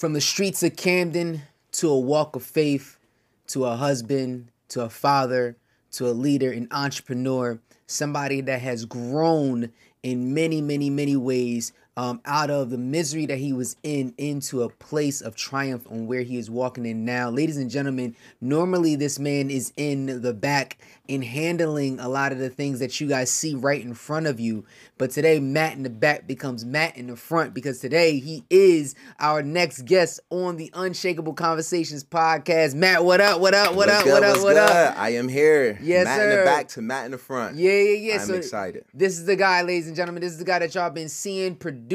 From the streets of Camden to a walk of faith, to a husband, to a father, to a leader, an entrepreneur, somebody that has grown in many, many, many ways um, out of the misery that he was in into a place of triumph on where he is walking in now. Ladies and gentlemen, normally this man is in the back in handling a lot of the things that you guys see right in front of you. But today, Matt in the back becomes Matt in the front because today he is our next guest on the Unshakeable Conversations podcast. Matt, what up? What up? What What's up? good, what up? What good? up? I am here. Yes, Matt in the back to Matt in the front. Yeah, yeah, yeah. I'm so excited. This is the guy, ladies and gentlemen. This is the guy that y'all been seeing, producing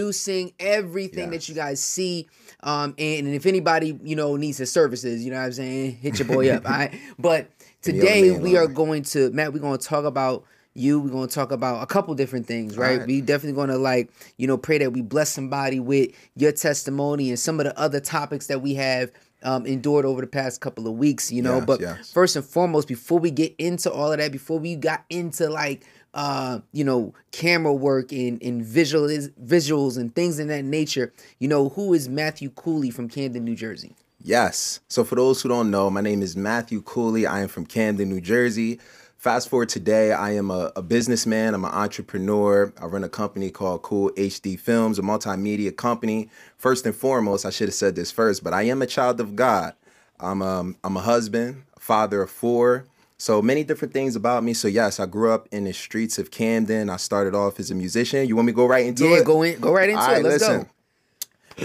everything that you guys see. Um, and, and if anybody you know needs his services, you know what I'm saying, hit your boy up. All right. But Give me your today name we are going to Matt. We're going to talk about you. We're going to talk about a couple different things, right? Alright. We definitely going to like you know pray that we bless somebody with your testimony and some of the other topics that we have. Um, endured over the past couple of weeks, you know. Yes, but yes. first and foremost, before we get into all of that, before we got into like uh, you know, camera work and, and visuals visuals and things in that nature, you know, who is Matthew Cooley from Camden, New Jersey? Yes. So for those who don't know, my name is Matthew Cooley. I am from Camden, New Jersey. Fast forward today, I am a, a businessman. I'm an entrepreneur. I run a company called Cool HD Films, a multimedia company. First and foremost, I should have said this first, but I am a child of God. I'm um, I'm a husband, father of four. So many different things about me. So yes, I grew up in the streets of Camden. I started off as a musician. You want me to go right into Yeah, it? go in, go right into All it. right, Let's listen.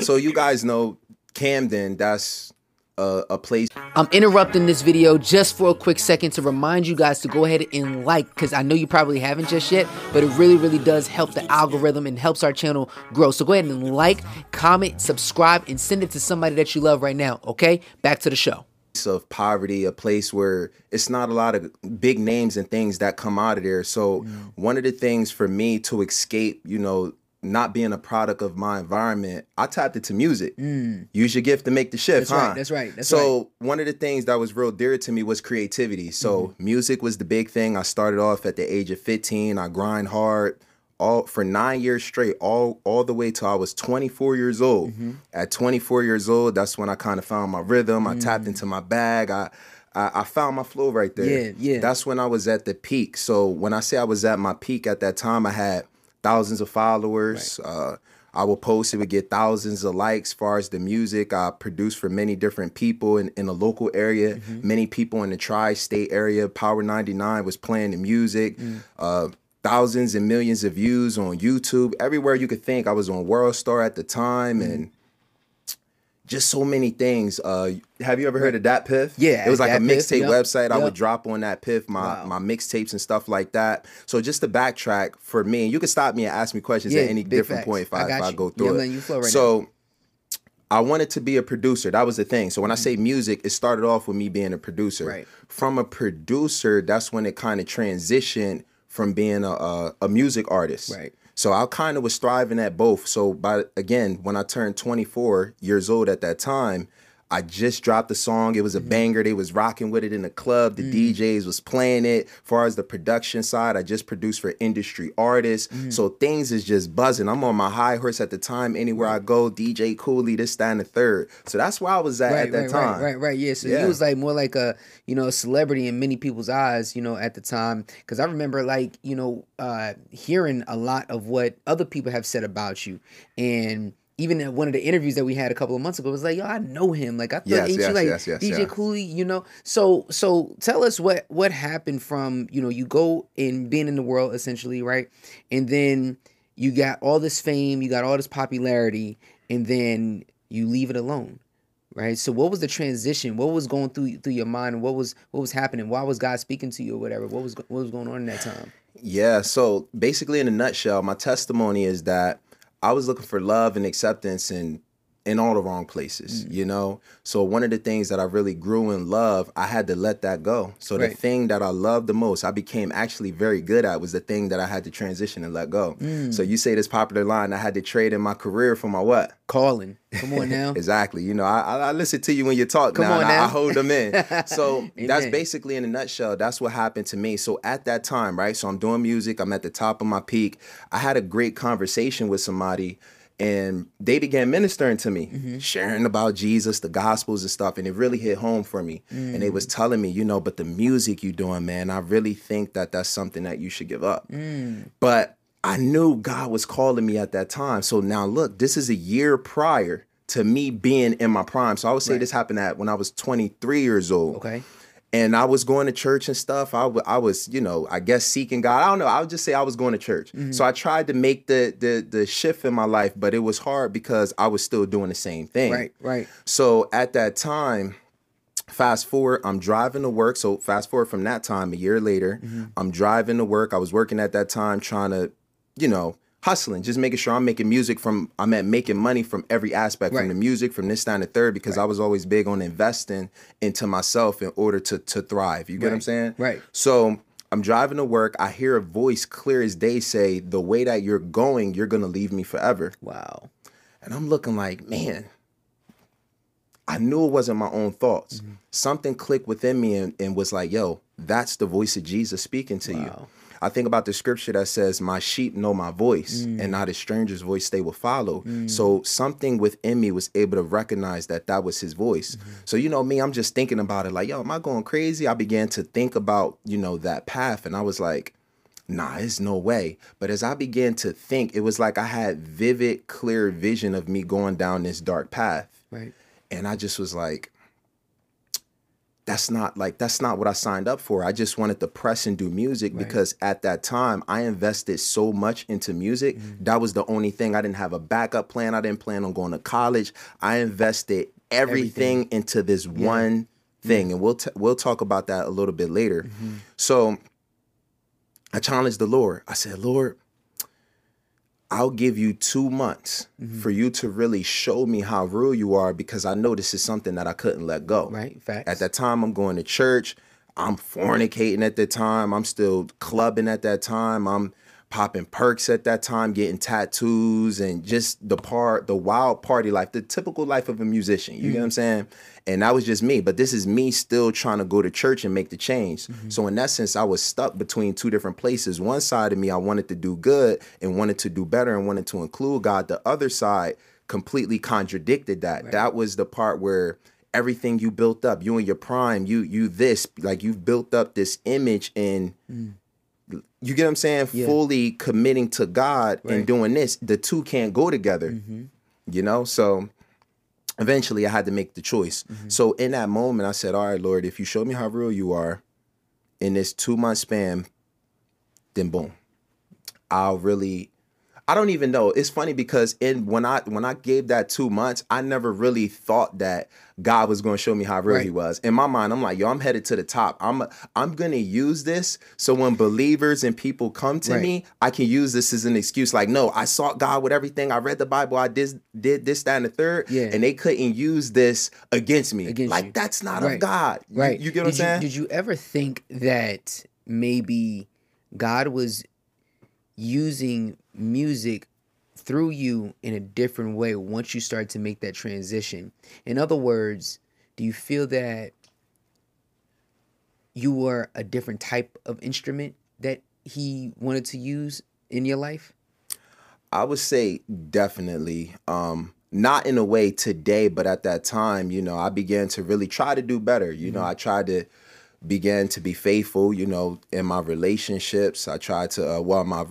So you guys know Camden. That's a, a place. I'm interrupting this video just for a quick second to remind you guys to go ahead and like, because I know you probably haven't just yet, but it really, really does help the algorithm and helps our channel grow. So go ahead and like, comment, subscribe, and send it to somebody that you love right now. Okay, back to the show. Of poverty, a place where it's not a lot of big names and things that come out of there. So Mm. one of the things for me to escape, you know, not being a product of my environment, I tapped into music. Use your gift to make the shift, Mm. That's right, that's right, that's right. so one of the things that was real dear to me was creativity. So Mm-hmm. music was the big thing. I started off at the age of 15. I grind hard all for nine years straight, all all the way till I was 24 years old. Mm-hmm. At 24 years old, that's when I kind of found my rhythm. I Mm. tapped into my bag. I, I I found my flow right there. Yeah, yeah. That's when I was at the peak. So when I say I was at my peak at that time, I had thousands of followers. Uh, I would post, it would get thousands of likes. As far as the music, I produced for many different people in, in the local area. Mm-hmm. Many people in the tri-state area. Power 99 was playing the music. Mm. Uh, thousands and millions of views on YouTube. Everywhere you could think. I was on World Star at the time Mm-hmm. and just so many things. Uh, have you ever heard of DatPiff? Yeah, it was like a mixtape yep, website. I would drop on DatPiff my Wow. my mixtapes and stuff like that. So just to backtrack for me, and you can stop me and ask me questions Yeah, at any different facts. point if I I, if I go through I'm it. flow right so I wanted to be a producer. That was the thing. So when I say music, it started off with me being a producer. Right. From a producer, that's when it kind of transitioned from being a, a, a music artist. Right. So I kind of was striving at both. So by again, when I turned 24 years old at that time, I just dropped the song. It was Mm-hmm. a banger. They was rocking with it in the club. The DJs was playing it. As far as the production side, I just produced for industry artists. Mm. So things is just buzzing. I'm on my high horse at the time. Anywhere I go, DJ Cooley, this, that, and the third. So that's where I was at right, at that right, time. Right, right, right. Yeah. So Yeah. you was like more like a you know a celebrity in many people's eyes, you know, at the time. Because I remember like you know uh, hearing a lot of what other people have said about you, and even at one of the interviews that we had a couple of months ago, it was like, yo, I know him. Like I thought, Yes, ain't you like yes, yes, DJ. Cooley? You know. So so tell us what what happened from you know you go in being in the world essentially, right, and then you got all this fame, you got all this popularity, and then you leave it alone right so what was the transition what was going through through your mind what was what was happening why was god speaking to you or whatever what was what was going on in that time Yeah. So basically, in a nutshell, my testimony is that I was looking for love and acceptance in in all the wrong places, Mm. you know? So one of the things that I really grew in love, I had to let that go. So Right. the thing that I loved the most, I became actually very good at was the thing that I had to transition and let go. Mm. So you say this popular line, I had to trade in my career for my what? calling come on now Exactly. You know, I, I listen to you when you talk Come now, on and I, now. I hold them in. So that's basically in a nutshell. That's what happened to me. So at that time, right? So I'm doing music. I'm at the top of my peak. I had a great conversation with somebody, and they began ministering to me, mm-hmm. sharing about Jesus, the gospels and stuff, and it really hit home for me. And they was mm. telling me, you know, but the music you doing, man, I really think that that's something that you should give up. Mm. But I knew God was calling me at that time. So now look, this is a year prior to me being in my prime. So I would say this happened at when I was 23 years old. Okay. And I was going to church and stuff. I, w- I was, you know, I guess seeking God. I don't know. I would just say I was going to church. Mm-hmm. So I tried to make the the the shift in my life, but it was hard because I was still doing the same thing. Right. Right. So at that time, fast forward, I'm driving to work. So fast forward from that time, a year later, mm-hmm. I'm driving to work. I was working at that time trying to, you know, hustling, just making sure I'm making music from I'm at making money from every aspect, Right. from the music, from this down to third, because I was always big on investing into myself in order to to thrive. You get what I'm saying? Right. So I'm driving to work. I hear a voice clear as day say, The way that you're going, you're gonna leave me forever. Wow. And I'm looking like, man, I knew it wasn't my own thoughts. Mm-hmm. Something clicked within me and, and was like, yo, that's the voice of Jesus speaking to you. I think about the scripture that says, My sheep know my voice, and mm. not a stranger's voice they will follow. Mm. So something within me was able to recognize that that was his voice. Mm-hmm. So, you know, me, I'm just thinking about it like, yo, am I going crazy? I began to think about, you know, that path, and I was like, nah, there's no way. But as I began to think, it was like I had vivid, clear vision of me going down this dark path. Right. And I just was like, that's not like that's not what I signed up for. I just wanted to press and do music because at that time I invested so much into music. Mm. That was the only thing. I didn't have a backup plan. I didn't plan on going to college. I invested everything, into this one mm. thing, and we'll t- we'll talk about that a little bit later. Mm-hmm. So I challenged the Lord. I said, Lord, I'll give you two months Mm-hmm. for you to really show me how real you are because I know this is something that I couldn't let go. Right. Facts. At that time, I'm going to church. I'm fornicating at the time. I'm still clubbing at that time. I'm popping perks at that time, getting tattoos, and just the part, the wild party life, the typical life of a musician. You get what I'm mm-hmm. saying? And that was just me. But this is me still trying to go to church and make the change. Mm-hmm. So in essence, I was stuck between two different places. One side of me, I wanted to do good and wanted to do better and wanted to include God. The other side completely contradicted that. That was the part where everything you built up, you and your prime, you you this, like you've built up this image and you get what I'm saying? Yeah. Fully committing to God Right. and doing this, the two can't go together. Mm-hmm. You know? So eventually I had to make the choice. Mm-hmm. So in that moment, I said, All right, Lord, if you show me how real you are in this two month span, then boom. I'll really I don't even know. It's funny because in when I when I gave that two months, I never really thought that God was going to show me how real He was. In my mind, I'm like, yo, I'm headed to the top. I'm I'm gonna use this so when believers and people come to Right. me, I can use this as an excuse. Like, no, I sought God with everything. I read the Bible. I did did this, that, and the third. Yeah. And they couldn't use this against me. Against like you. that's not Right. of God. You- Right. You, get what did I'm saying? You, did you ever think that maybe God was using music through you in a different way once you start to make that transition? In other words, do you feel that you were a different type of instrument that he wanted to use in your life? I would say definitely. Um, not in a way today, but at that time, you know, I began to really try to do better. You know, I tried to began to be faithful, you know, in my relationships. I tried to, uh, well, my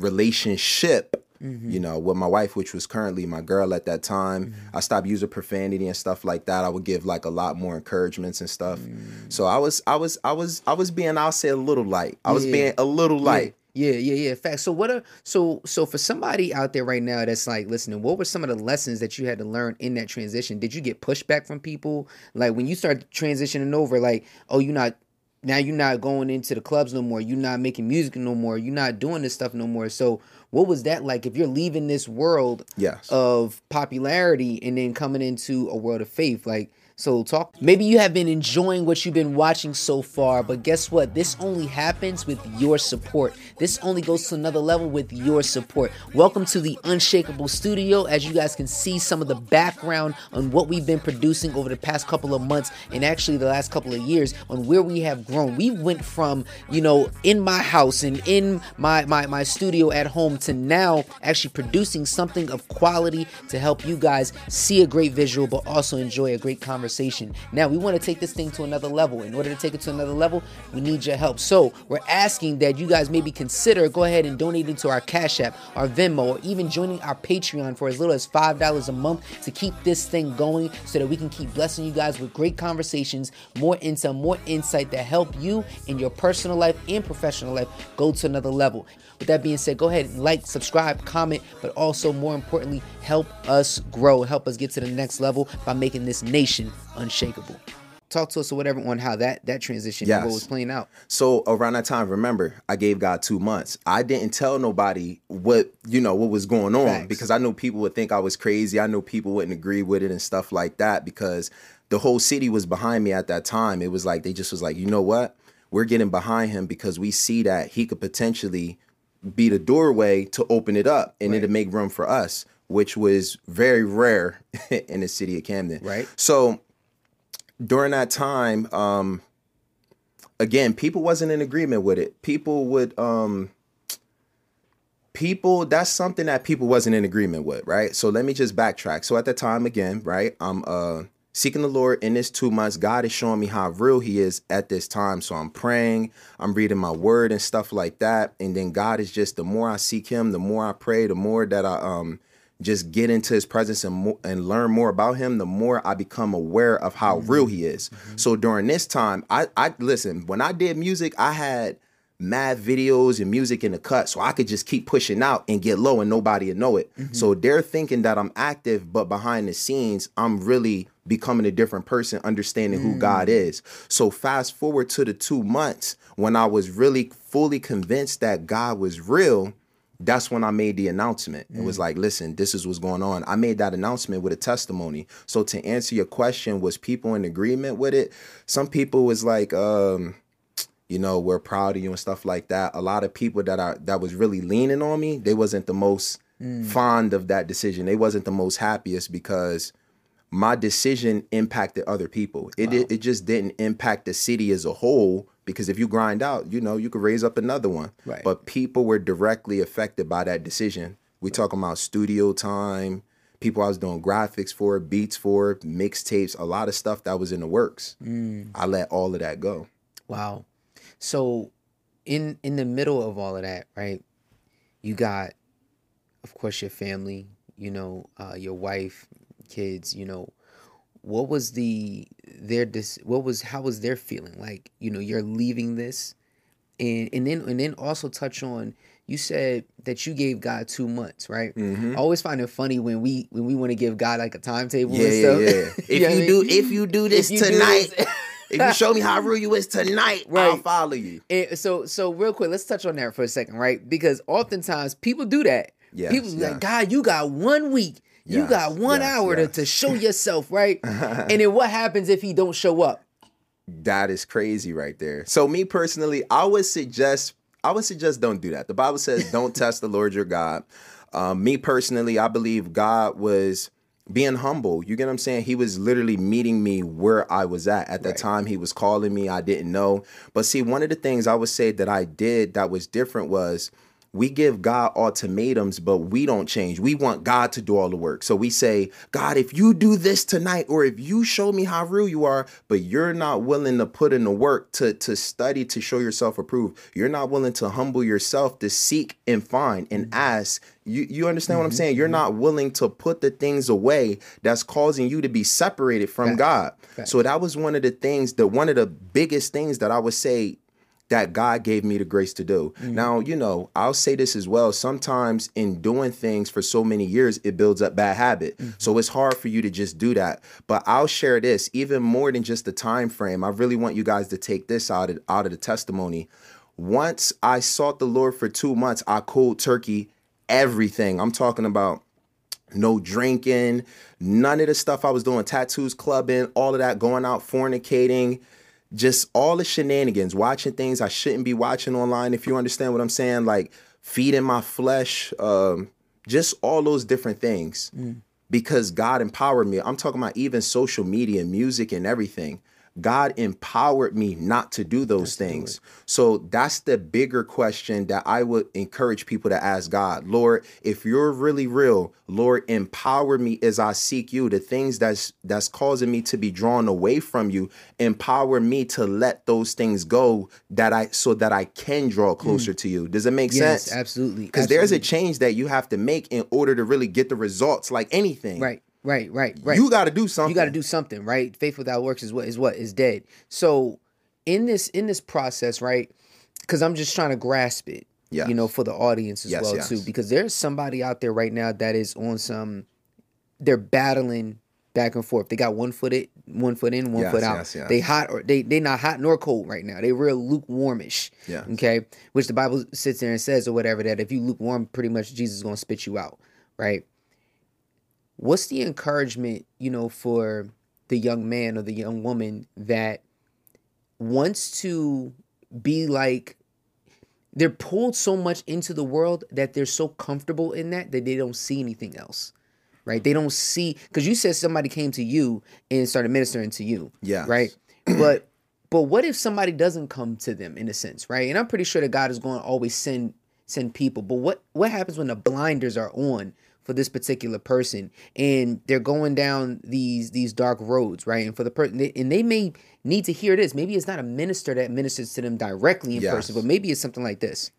relationship, mm-hmm. you know, with my wife, which was currently my girl at that time. Mm-hmm. I stopped using profanity and stuff like that. I would give like a lot more encouragements and stuff. Mm. So I was, I was, I was, I was being, I'll say a little light. I was Yeah. being a little light. Yeah, yeah, yeah. Fact. So what are so so for somebody out there right now that's like listening, what were some of the lessons that you had to learn in that transition? Did you get pushback from people? Like when you start transitioning over, like, oh, you're not now you're not going into the clubs no more, you're not making music no more, you're not doing this stuff no more. So what was that like if you're leaving this world Yes. of popularity and then coming into a world of faith? Like So talk. Maybe you have been enjoying what you've been watching so far, but guess what? This only happens with your support. This only goes to another level with your support. Welcome to the Unshakable Studio. As you guys can see, some of the background on what we've been producing over the past couple of months and actually the last couple of years on where we have grown. We went from, you know, in my house and in my my, my studio at home to now actually producing something of quality to help you guys see a great visual but also enjoy a great conversation conversation. Now, we want to take this thing to another level. In order to take it to another level, we need your help. So, we're asking that you guys maybe consider go ahead and donate into our Cash App, our Venmo, or even joining our Patreon for as little as $5 a month to keep this thing going so that we can keep blessing you guys with great conversations, more intel, more insight that help you in your personal life and professional life go to another level. With that being said, go ahead and like, subscribe, comment, but also more importantly, help us grow, help us get to the next level by making this nation unshakable. Talk to us or whatever on how that that transition yes. was playing out. So around that time, remember, I gave God two months. I didn't tell nobody what you know what was going on Facts. because I knew people would think I was crazy. I know people wouldn't agree with it and stuff like that because the whole city was behind me at that time. It was like they just was like, you know what? We're getting behind him because we see that he could potentially be the doorway to open it up and right. it'll make room for us, which was very rare in the city of Camden. Right. So during that time, um, again, people wasn't in agreement with it. People would um people that's something that people wasn't in agreement with, right? So let me just backtrack. So at the time again, right, I'm uh seeking the Lord in this two months. God is showing me how real He is at this time. So I'm praying, I'm reading my word and stuff like that. And then God is just the more I seek Him, the more I pray, the more that I um just get into His presence and mo- and learn more about Him, the more I become aware of how mm-hmm. real He is. Mm-hmm. So during this time, I I listen when I did music, I had mad videos and music in the cut so I could just keep pushing out and get low and nobody would know it. Mm-hmm. So they're thinking that I'm active, but behind the scenes, I'm really becoming a different person, understanding mm. who God mm. is. So fast forward to the two months when I was really fully convinced that God was real. That's when I made the announcement. Mm. It was mm. like, listen, this is what's going on. I made that announcement with a testimony. So to answer your question, was people in agreement with it? Some people was like, um, you know, we're proud of you and stuff like that. A lot of people that are that was really leaning on me, they wasn't the most mm. fond of that decision. They wasn't the most happiest because my decision impacted other people. It, wow. it, it just didn't impact the city as a whole because if you grind out, you know, you could raise up another one. Right. But people were directly affected by that decision. We talking about studio time, people I was doing graphics for, beats for, mixtapes, a lot of stuff that was in the works. Mm. I let all of that go. Wow. So in in the middle of all of that, right? You got of course your family, you know, uh, your wife, kids, you know, what was the their dis what was how was their feeling? Like, you know, you're leaving this and and then and then also touch on you said that you gave God two months, right? Mm-hmm. I always find it funny when we when we want to give God like a timetable yeah, and stuff. Yeah, yeah. if you, you do if you do this you tonight, do this, if you show me how real you is tonight, right. I'll follow you. And so so real quick, let's touch on that for a second, right? Because oftentimes people do that. Yeah, people like, God, you got one week you got one yes, hour yes. To, to show yourself, right? and then what happens if he don't show up? That is crazy right there. So me personally, I would suggest I would suggest don't do that. The Bible says don't test the Lord your God. Um, me personally, I believe God was being humble. You get what I'm saying? He was literally meeting me where I was at. At that right. time, he was calling me. I didn't know. But see, one of the things I would say that I did that was different was we give God ultimatums, but we don't change. We want God to do all the work. So we say, God, if you do this tonight, or if you show me how real you are, but you're not willing to put in the work to, to study to show yourself approved, you're not willing to humble yourself to seek and find and mm-hmm. ask. You, you understand mm-hmm. what I'm mm-hmm. saying? You're mm-hmm. not willing to put the things away that's causing you to be separated from God. So that was one of the things that one of the biggest things that I would say that God gave me the grace to do. Mm-hmm. Now, you know, I'll say this as well. Sometimes in doing things for so many years, it builds up bad habit. Mm-hmm. So it's hard for you to just do that. But I'll share this even more than just the time frame. I really want you guys to take this out of, out of the testimony. Once I sought the Lord for two months, I cold turkey everything. I'm talking about no drinking, none of the stuff I was doing, tattoos, clubbing, all of that, going out, fornicating, just all the shenanigans, watching things I shouldn't be watching online, if you understand what I'm saying, like feeding my flesh, um, just all those different things. Mm. Because God empowered me. I'm talking about even social media, music, and everything. God empowered me not to do those things. So that's the bigger question that I would encourage people to ask God. Lord, if you're really real, Lord, empower me as I seek you. The things that's that's causing me to be drawn away from you, empower me to let those things go that I so that I can draw hmm. closer mm. to you. Does it make yes, sense? Absolutely. Because there's a change that you have to make in order to really get the results like anything. Right. Right, right, right. You got to do something. You got to do something, right? Faith without works is what is what is dead. So in this in this process, right? Because I'm just trying to grasp it, yes. you know, for the audience as yes, well yes. too. Because there's somebody out there right now that is on some, they're battling back and forth. They got one foot in, one foot in, one foot out. They hot or they they not hot nor cold right now. They real lukewarmish. Yeah. Okay. Which the Bible sits there and says or whatever that if you lukewarm, pretty much Jesus is gonna spit you out, right? What's the encouragement you know for the young man or the young woman that wants to be like they're pulled so much into the world that they're so comfortable in that that they don't see anything else right? They don't see because you said somebody came to you and started ministering to you yeah right? But but what if somebody doesn't come to them in a sense right? And i'm pretty sure that god is going to always send send people but what what happens when the blinders are on for this particular person and they're going down these these dark roads right and for the person and they may need to hear this maybe it's not a minister that ministers to them directly in yes. person but maybe it's something like this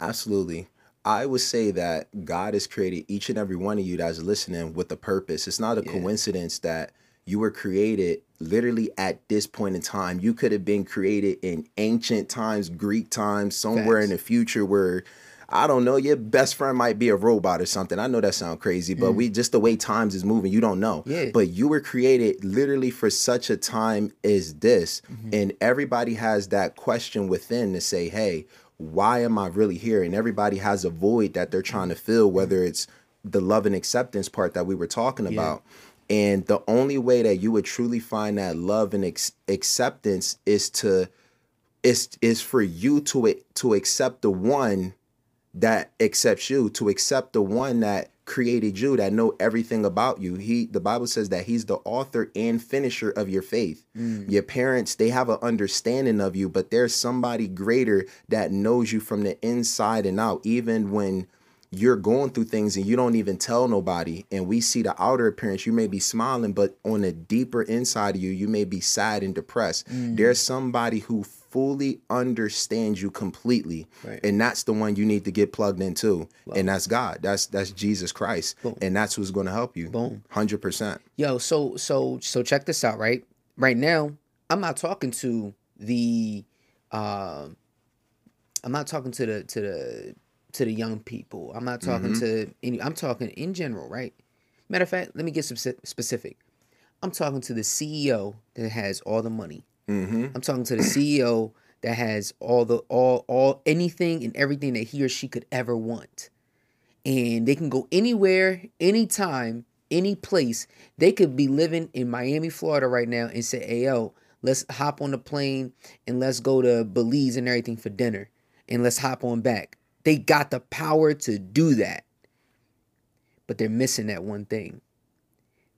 absolutely I would say that God has created each and every one of you that's listening with a purpose. It's not a yeah. coincidence that you were created literally at this point in time. You could have been created in ancient times, Greek times, somewhere Facts. in the future where I don't know, your best friend might be a robot or something. I know that sounds crazy, but mm. we just the way times is moving, you don't know. Yeah. But you were created literally for such a time as this. Mm-hmm. And everybody has that question within to say, hey, why am I really here? And everybody has a void that they're trying to fill, mm-hmm. whether it's the love and acceptance part that we were talking yeah. about. And the only way that you would truly find that love and ex- acceptance is to is is for you to to accept the one that accepts you to accept the one that created you that know everything about you he the bible says that he's the author and finisher of your faith mm. your parents they have an understanding of you but there's somebody greater that knows you from the inside and out even when you're going through things and you don't even tell nobody and we see the outer appearance you may be smiling but on the deeper inside of you you may be sad and depressed mm. there's somebody who fully understands you completely. Right. and that's the one you need to get plugged into. Wow. and that's god. That's that's jesus christ. Boom. and that's who's going to help you. Boom. 100% yo so so so check this out right? Right now i'm not talking to the uh, i'm not talking to the to the to the young people. I'm not talking mm-hmm. to any i'm talking in general right? Matter of fact let me get some specific. I'm talking to the ceo that has all the money Mm-hmm. I'm talking to the CEO that has all the all all anything and everything that he or she could ever want. And they can go anywhere, anytime, any place. They could be living in Miami, Florida right now and say, "Hey yo, let's hop on the plane and let's go to Belize and everything for dinner and let's hop on back." They got the power to do that. But they're missing that one thing.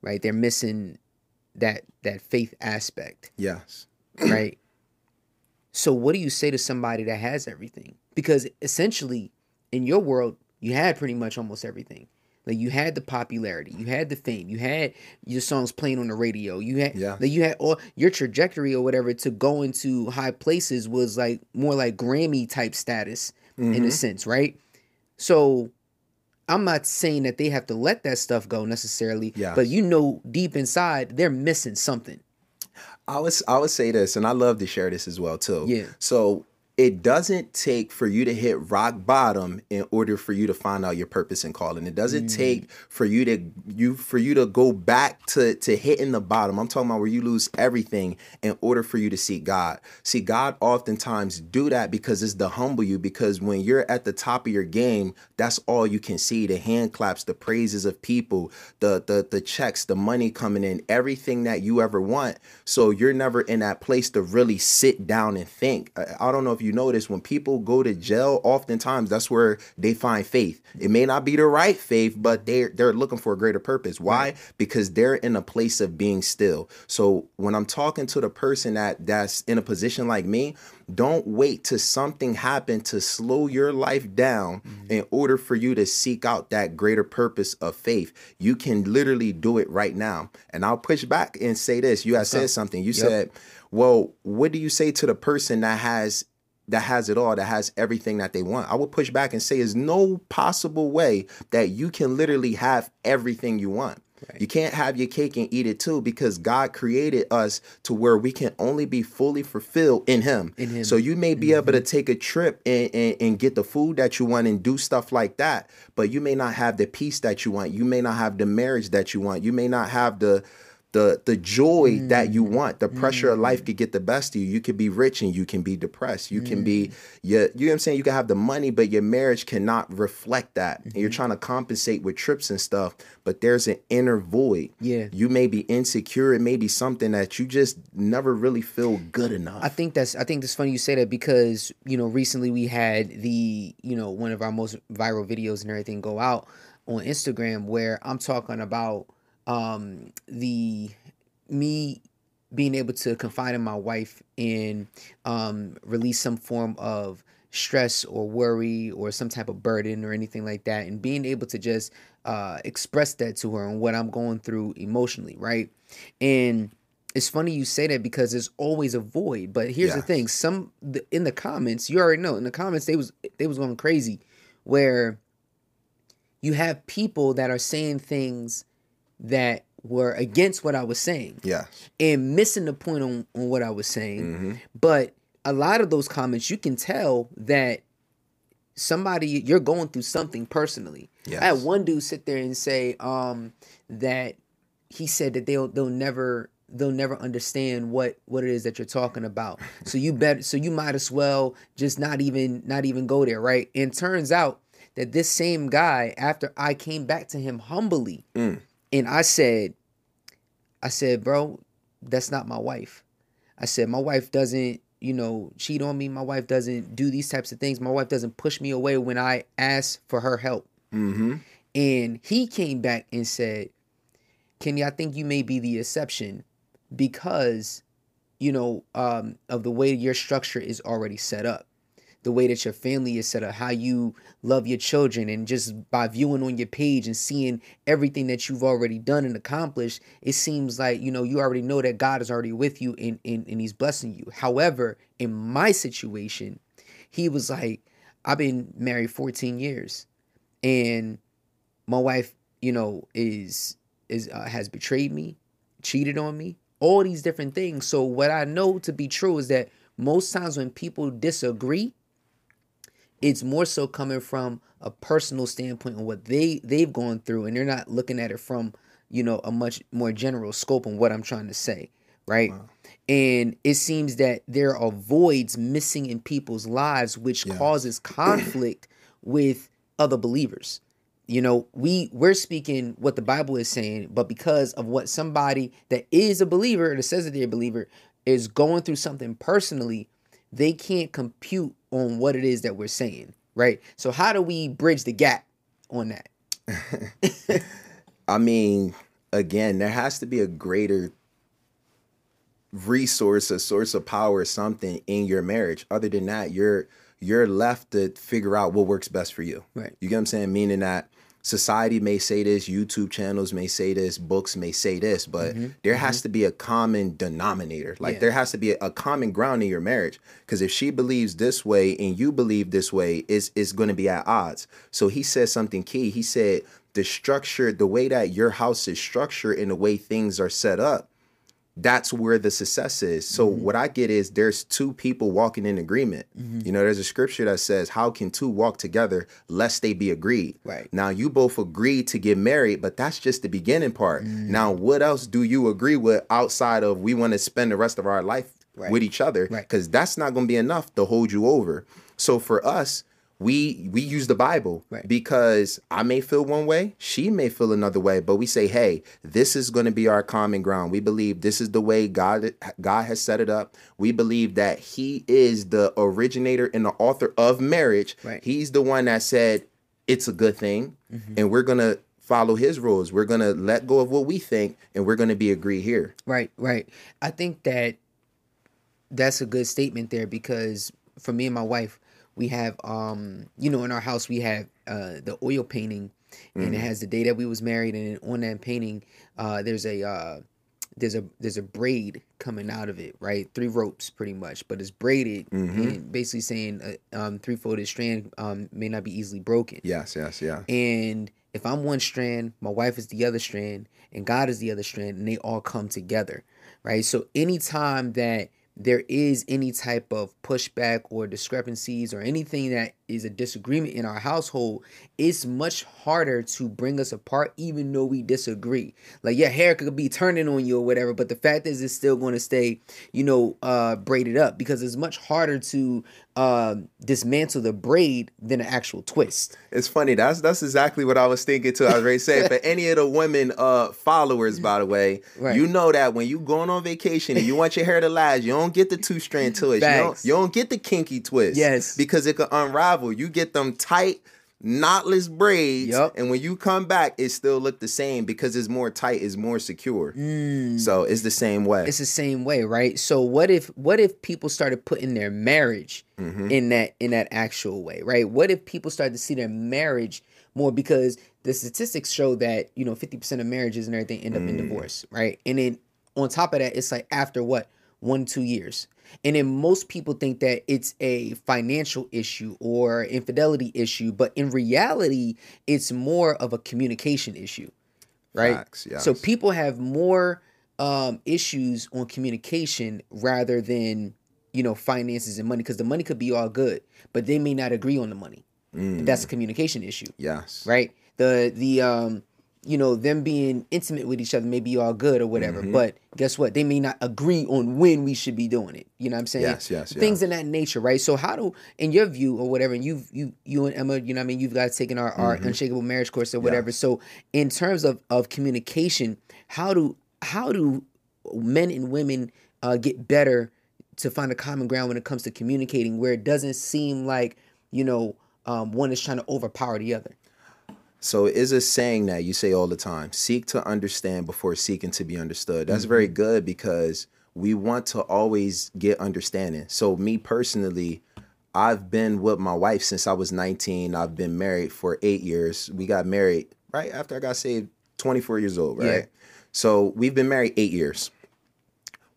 Right? They're missing that that faith aspect. Yes right? So what do you say to somebody that has everything? Because essentially, in your world, you had pretty much almost everything. Like you had the popularity, you had the fame, you had your songs playing on the radio, you had yeah. like you had all your trajectory or whatever to go into high places was like more like Grammy type status mm-hmm. in a mm-hmm. sense, right? So I'm not saying that they have to let that stuff go necessarily, yeah. but you know deep inside they're missing something. I was I would say this, and I love to share this as well too. Yeah. So it doesn't take for you to hit rock bottom in order for you to find out your purpose and calling. It doesn't mm. take for you to you for you to go back to to hitting the bottom. I'm talking about where you lose everything in order for you to see God. See, God oftentimes do that because it's to humble you. Because when you're at the top of your game, that's all you can see: the hand claps, the praises of people, the the the checks, the money coming in, everything that you ever want. So you're never in that place to really sit down and think. I, I don't know if you notice when people go to jail, oftentimes that's where they find faith. It may not be the right faith, but they're they're looking for a greater purpose. Why? Right. Because they're in a place of being still. So when I'm talking to the person that that's in a position like me, don't wait till something happen to slow your life down mm-hmm. in order for you to seek out that greater purpose of faith. You can literally do it right now. And I'll push back and say this. You had said something. You yep. said, well, what do you say to the person that has that has it all, that has everything that they want. I would push back and say, there's no possible way that you can literally have everything you want. Right. You can't have your cake and eat it too because God created us to where we can only be fully fulfilled in Him. In him. So you may be mm-hmm. able to take a trip and, and, and, get the food that you want and do stuff like that, but you may not have the peace that you want. You may not have the marriage that you want. You may not have the the the joy mm. that you mm. want the pressure mm. of life mm. could get the best of you you could be rich and you can be depressed you mm. can be mm. you, you know what i'm saying you can have the money but your marriage cannot reflect that mm-hmm. and you're mm-hmm. trying to compensate with trips and stuff but there's an inner void yeah you may be insecure it may be something that you just never really feel good enough i think that's i think it's funny you say that because you know recently we had the you know one of our most viral videos and everything go out on instagram where i'm talking about um, the me being able to confide in my wife and um, release some form of stress or worry or some type of burden or anything like that and being able to just uh, express that to her and what i'm going through emotionally right and it's funny you say that because there's always a void but here's yes. the thing some the, in the comments you already know in the comments they was they was going crazy where you have people that are saying things that were against what I was saying. Yeah. And missing the point on, on what I was saying. Mm-hmm. But a lot of those comments, you can tell that somebody you're going through something personally. Yes. I had one dude sit there and say um, that he said that they'll they'll never they'll never understand what what it is that you're talking about. So you bet so you might as well just not even not even go there, right? And turns out that this same guy after I came back to him humbly mm and I said, I said, bro, that's not my wife. I said, my wife doesn't, you know, cheat on me. My wife doesn't do these types of things. My wife doesn't push me away when I ask for her help. Mm-hmm. And he came back and said, Kenny, I think you may be the exception because, you know, um, of the way your structure is already set up the way that your family is set up, how you love your children, and just by viewing on your page and seeing everything that you've already done and accomplished, it seems like you know you already know that God is already with you and, and, and He's blessing you. However, in my situation, he was like, I've been married 14 years, and my wife, you know, is is uh, has betrayed me, cheated on me, all these different things. So what I know to be true is that most times when people disagree it's more so coming from a personal standpoint on what they they've gone through and they're not looking at it from you know a much more general scope on what i'm trying to say right wow. and it seems that there are voids missing in people's lives which yeah. causes conflict with other believers you know we we're speaking what the bible is saying but because of what somebody that is a believer that says that they're a believer is going through something personally they can't compute on what it is that we're saying, right? So how do we bridge the gap on that? I mean, again, there has to be a greater resource, a source of power, something in your marriage. Other than that, you're you're left to figure out what works best for you. Right. You get what I'm saying? Meaning that society may say this, YouTube channels may say this, books may say this, but mm-hmm. there has mm-hmm. to be a common denominator. Like yeah. there has to be a, a, common ground in your marriage. Because if she believes this way and you believe this way, it's, it's going to be at odds. So he said something key. He said, the structure, the way that your house is structured and the way things are set up, that's where the success is. So Mm-hmm. what I get is there's two people walking in agreement. You know, there's a scripture that says, "How can two walk together lest they be agreed?" Right. Now you both agreed to get married, but that's just the beginning part. Mm. Now what else do you agree with outside of we want to spend the rest of our life Right. with each other? Right. Because that's not going to be enough to hold you over. So for us, we we use the Bible Right. because I may feel one way, she may feel another way, but we say, "Hey, this is going to be our common ground. We believe this is the way God God has set it up. We believe that he is the originator and the author of marriage. Right. He's the one that said it's a good thing, Mm-hmm. and we're going to follow his rules. We're going to let go of what we think and we're going to be agree here." Right, right. I think that that's a good statement there because for me and my wife, we have um, you know, in our house we have uh the oil painting and it has the day that we was married and on that painting uh there's a uh there's a there's a braid coming out of it, right? Three ropes, pretty much, but it's braided and basically saying a um, three folded strand um, may not be easily broken. Yes, yes, yeah. And if I'm one strand, my wife is the other strand, and God is the other strand, and they all come together, right? So anytime that there is any type of pushback or discrepancies or anything that is a disagreement in our household, it's much harder to bring us apart, even though we disagree. Like your hair could be turning on you or whatever, but the fact is, it's still going to stay, you know, uh, braided up because it's much harder to uh, dismantle the braid than an actual twist. It's funny. That's that's exactly what I was thinking too. I was ready to say for any of the women uh followers, by the way, Right. you know that when you going on vacation and you want your hair to last, you don't get the two strand twist. You don't, you don't get the kinky twist. Yes. Because it can unravel. You get them tight, knotless braids. Yup. And when you come back, it still look the same because it's more tight, it's more secure. So it's the same way. Mm. it's the same way right so what if what if people started putting their marriage Mm-hmm. in that in that actual way right what if people started to see their marriage more because the statistics show that you know 50% of marriages and everything end up in Mm. divorce right and then on top of that it's like after what one two years and then most people think that it's a financial issue or infidelity issue but in reality it's more of a communication issue right? Facts, so people have more um, issues on communication rather than you know finances and money because the money could be all good but they may not agree on the money. That's a communication issue yes. right? The the um you know them being intimate with each other may be all good or whatever Mm-hmm. but guess what? They may not agree on when we should be doing it. You know what i'm saying? Yes, yes, yeah. things in that nature right? So how do in your view or whatever and you've you you and emma you know what i mean? You've guys taken our, our Mm-hmm. unshakable marriage course or whatever. So in terms of of communication how do how do men and women uh, get better to find a common ground when it comes to communicating where it doesn't seem like you know um, one is trying to overpower the other So it is a saying that you say all the time seek to understand before seeking to be understood. That's mm-hmm. very good because we want to always get understanding. So, me personally, I've been with my wife since I was 19. I've been married for eight years. We got married right after I got saved, 24 years old, right? Yeah. So, we've been married eight years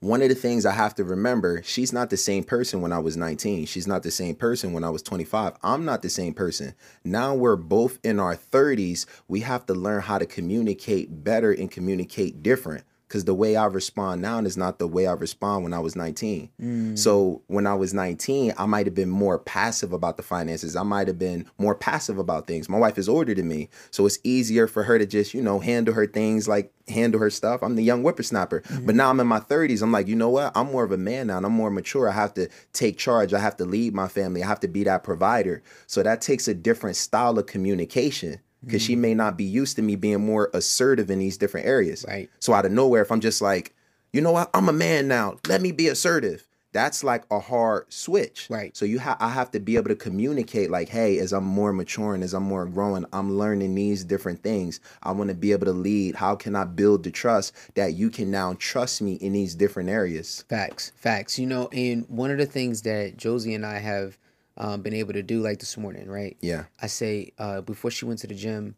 one of the things I have to remember, she's not the same person when I was 19. She's not the same person when I was 25. I'm not the same person. Now we're both in our 30s. We have to learn how to communicate better and communicate different because the way I respond now is not the way I respond when I was 19. Mm. So when I was 19, I might have been more passive about the finances. I might have been more passive about things. My wife is older than me, so it's easier for her to just, you know, handle her things like handle her stuff. I'm the young whippersnapper. Mm. But now I'm in my 30s. I'm like, you know what? I'm more of a man now and I'm more mature. I have to take charge. I have to lead my family. I have to be that provider. So that takes a different style of communication because she mm. may not be used to me being more assertive in these different areas. Right. So out of nowhere, if I'm just like, you know what, I'm a man now. Let me be assertive. That's like a hard switch. Right. So you have I have to be able to communicate like, hey, as I'm more maturing, as I'm more growing, I'm learning these different things. I want to be able to lead. How can I build the trust that you can now trust me in these different areas? Facts, facts. You know, and one of the things that Josie and I have um, been able to do, like this morning, right? Yeah. I say uh, before she went to the gym,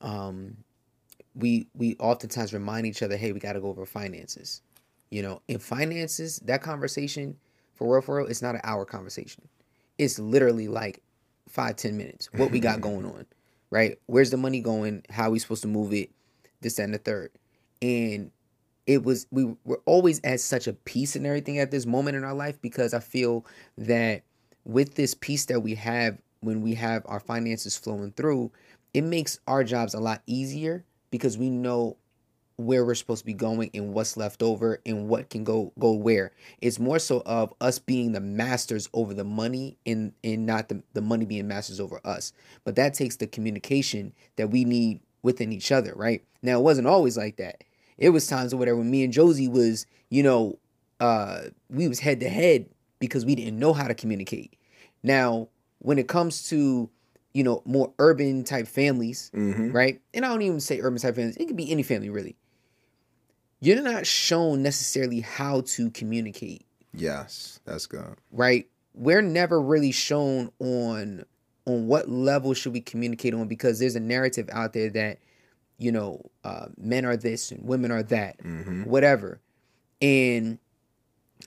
um, we we oftentimes remind each other, hey, we got to go over finances. You know, in finances, that conversation for real, for real, it's not an hour conversation. It's literally like five, ten minutes. What we got going on, right? Where's the money going? How we supposed to move it? This, that, and the third. And it was we were always at such a peace and everything at this moment in our life because I feel that with this peace that we have when we have our finances flowing through, it makes our jobs a lot easier because we know where we're supposed to be going and what's left over and what can go go where. It's more so of us being the masters over the money and and not the, the money being masters over us. But that takes the communication that we need within each other, right? Now it wasn't always like that. It was times or whatever when me and Josie was, you know, uh we was head to head because we didn't know how to communicate. Now, when it comes to you know more urban type families, Mm-hmm. right? And I don't even say urban type families. It could be any family really. You're not shown necessarily how to communicate, Yes, that's good. right? We're never really shown on on what level should we communicate on because there's a narrative out there that you know uh, men are this and women are that, Mm-hmm. whatever, and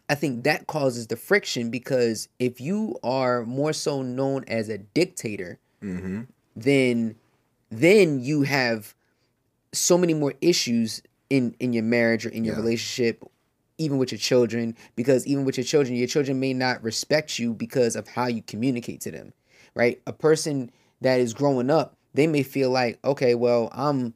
I think that causes the friction because if you are more so known as a dictator, Mm-hmm. then then you have so many more issues in in your marriage or in your Yeah. relationship even with your children because even with your children your children may not respect you because of how you communicate to them right a person that is growing up they may feel like okay well i'm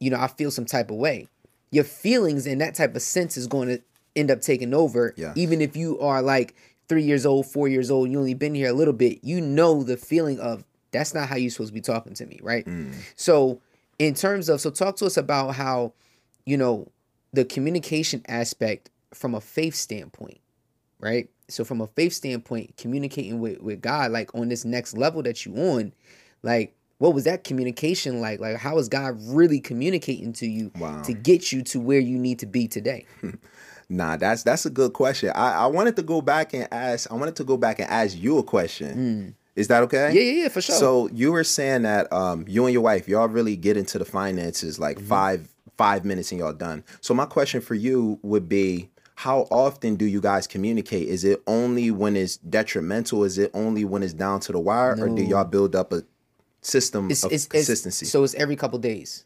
you know i feel some type of way your feelings in that type of sense is going to end up taking over Yeah. even if you are like three years old four years old you only been here a little bit you know the feeling of that's not how you're supposed to be talking to me right Mm. so in terms of so talk to us about how you know the communication aspect from a faith standpoint right so from a faith standpoint communicating with, with god like on this next level that you on like what was that communication like like how is god really communicating to you Wow. to get you to where you need to be today Nah, that's that's a good question. I, I wanted to go back and ask. I wanted to go back and ask you a question. Is that okay? Mm. yeah yeah yeah for sure So you were saying that um, you and your wife, y'all really get into the finances like Mm-hmm. five five minutes and y'all done. So my question for you would be, how often do you guys communicate? Is it only when it's detrimental? Is it only when it's down to the wire, or do y'all build up a system it's, of it's, it's consistency? so it's every couple days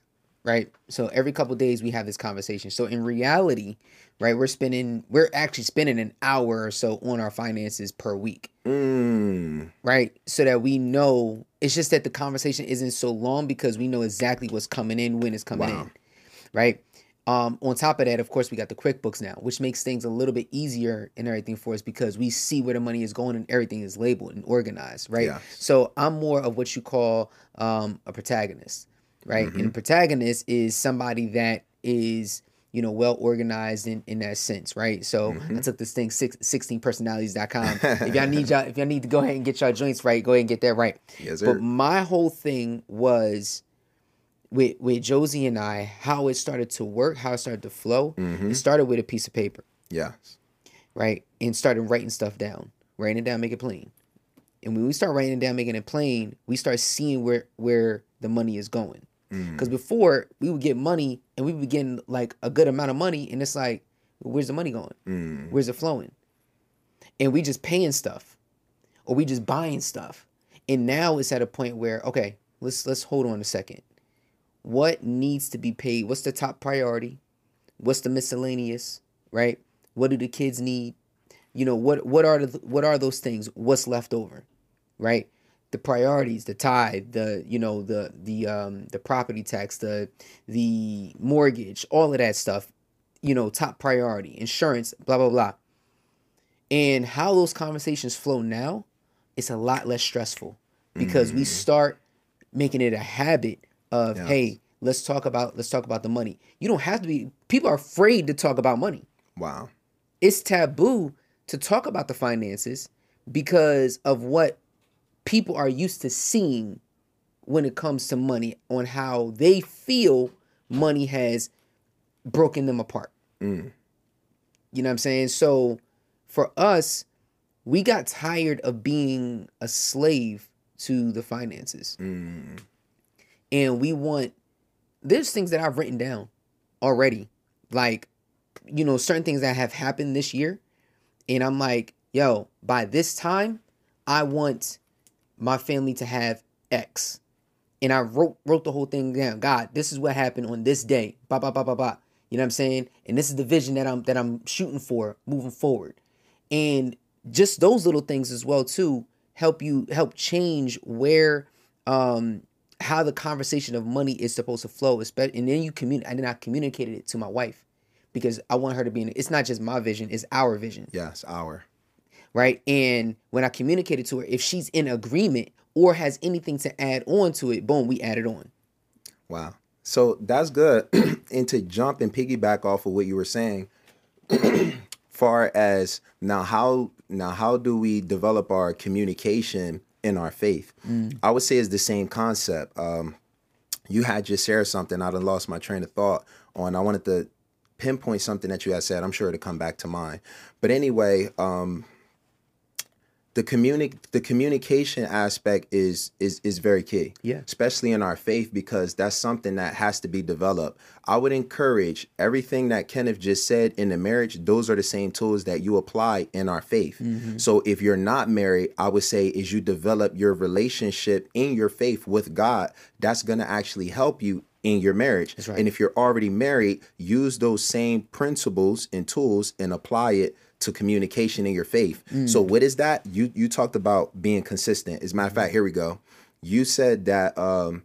right? So every couple days we have this conversation. So in reality right we're spending we're actually spending an hour or so on our finances per week mm, right? So that we know it's just that the conversation isn't so long because we know exactly what's coming in when it's coming Wow. in right? Um, on top of that of course we got the quickbooks now which makes things a little bit easier and everything for us because we see where the money is going and everything is labeled and organized right? Yes. so i'm more of what you call um, a protagonist right Mm-hmm. and a protagonist is somebody that is you know well organized in, in that sense right so Mm-hmm. i took this thing six, 16personalities.com if y'all need y'all if y'all need to go ahead and get y'all joints right go ahead and get that right yes, sir. but my whole thing was with with Josie and I, how it started to work, how it started to flow. Mhm. It started with a piece of paper, Yes. right? And started writing stuff down, writing it down, make it plain. And when we start writing it down, making it plain, we start seeing where where the money is going. Mm. Because before we would get money and we would be getting like a good amount of money, and it's like, where's the money going? Mm. Where's it flowing? And we just paying stuff, or we just buying stuff. And now it's at a point where okay, let's let's hold on a second. What needs to be paid? What's the top priority? What's the miscellaneous? Right? What do the kids need? You know what? What are the what are those things? What's left over? Right? The priorities, the tithe, the you know the the um the property tax, the the mortgage, all of that stuff. You know, top priority, insurance, blah blah blah. And how those conversations flow now, it's a lot less stressful because we start making it a habit of Yes. hey, let's talk about let's talk about the money. You don't have to be people are afraid to talk about money. Wow. It's taboo to talk about the finances because of what people are used to seeing when it comes to money on how they feel money has broken them apart. Mm. You know what I'm saying? So for us, we got tired of being a slave to the finances. Mm. And we want there's things that I've written down already. Like, you know, certain things that have happened this year. And I'm like, yo, by this time, I want my family to have X. And I wrote wrote the whole thing down. God, this is what happened on this day. Blah blah blah blah blah. You know what I'm saying? And this is the vision that I'm that I'm shooting for moving forward. And just those little things as well too help you help change where um how the conversation of money is supposed to flow, especially and then you communicate and then I communicated it to my wife because I want her to be in it's not just my vision, it's our vision. Yes, our. Right. And when I communicated to her, if she's in agreement or has anything to add on to it, boom, we add it on. Wow. So that's good. and to jump and piggyback off of what you were saying, far as now how now how do we develop our communication in our faith? Mm. I would say it's the same concept. Um, you had just shared something. I done lost my train of thought on. I wanted to pinpoint something that you had said. I'm sure it'll come back to mind. But anyway, um, the communi- the communication aspect is is is very key. Yeah. Especially in our faith because that's something that has to be developed. I would encourage everything that Kenneth just said in the marriage, those are the same tools that you apply in our faith. Mm-hmm. So if you're not married, I would say is you develop your relationship in your faith with God, that's going to actually help you in your marriage. Right. And if you're already married, use those same principles and tools and apply it to communication in your faith. Mm. So what is that? You you talked about being consistent. As a matter of fact, here we go. You said that um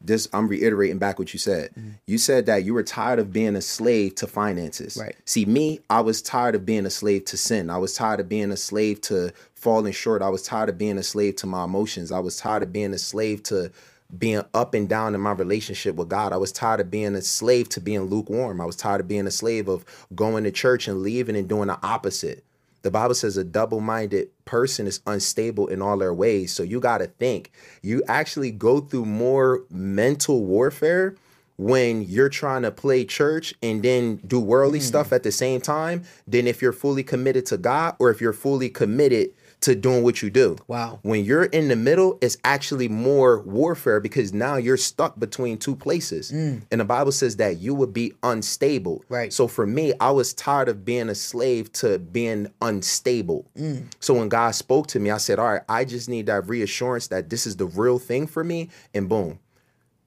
this I'm reiterating back what you said. Mm-hmm. You said that you were tired of being a slave to finances. Right. See, me, I was tired of being a slave to sin. I was tired of being a slave to falling short. I was tired of being a slave to my emotions. I was tired of being a slave to being up and down in my relationship with God. I was tired of being a slave to being lukewarm. I was tired of being a slave of going to church and leaving and doing the opposite. The Bible says a double minded person is unstable in all their ways. So you got to think, you actually go through more mental warfare when you're trying to play church and then do worldly mm. stuff at the same time than if you're fully committed to God or if you're fully committed to doing what you do. Wow. When you're in the middle, it's actually more warfare because now you're stuck between two places. Mm. And the Bible says that you would be unstable. Right. So for me, I was tired of being a slave to being unstable. Mm. So when God spoke to me, I said, All right, I just need that reassurance that this is the real thing for me. And boom,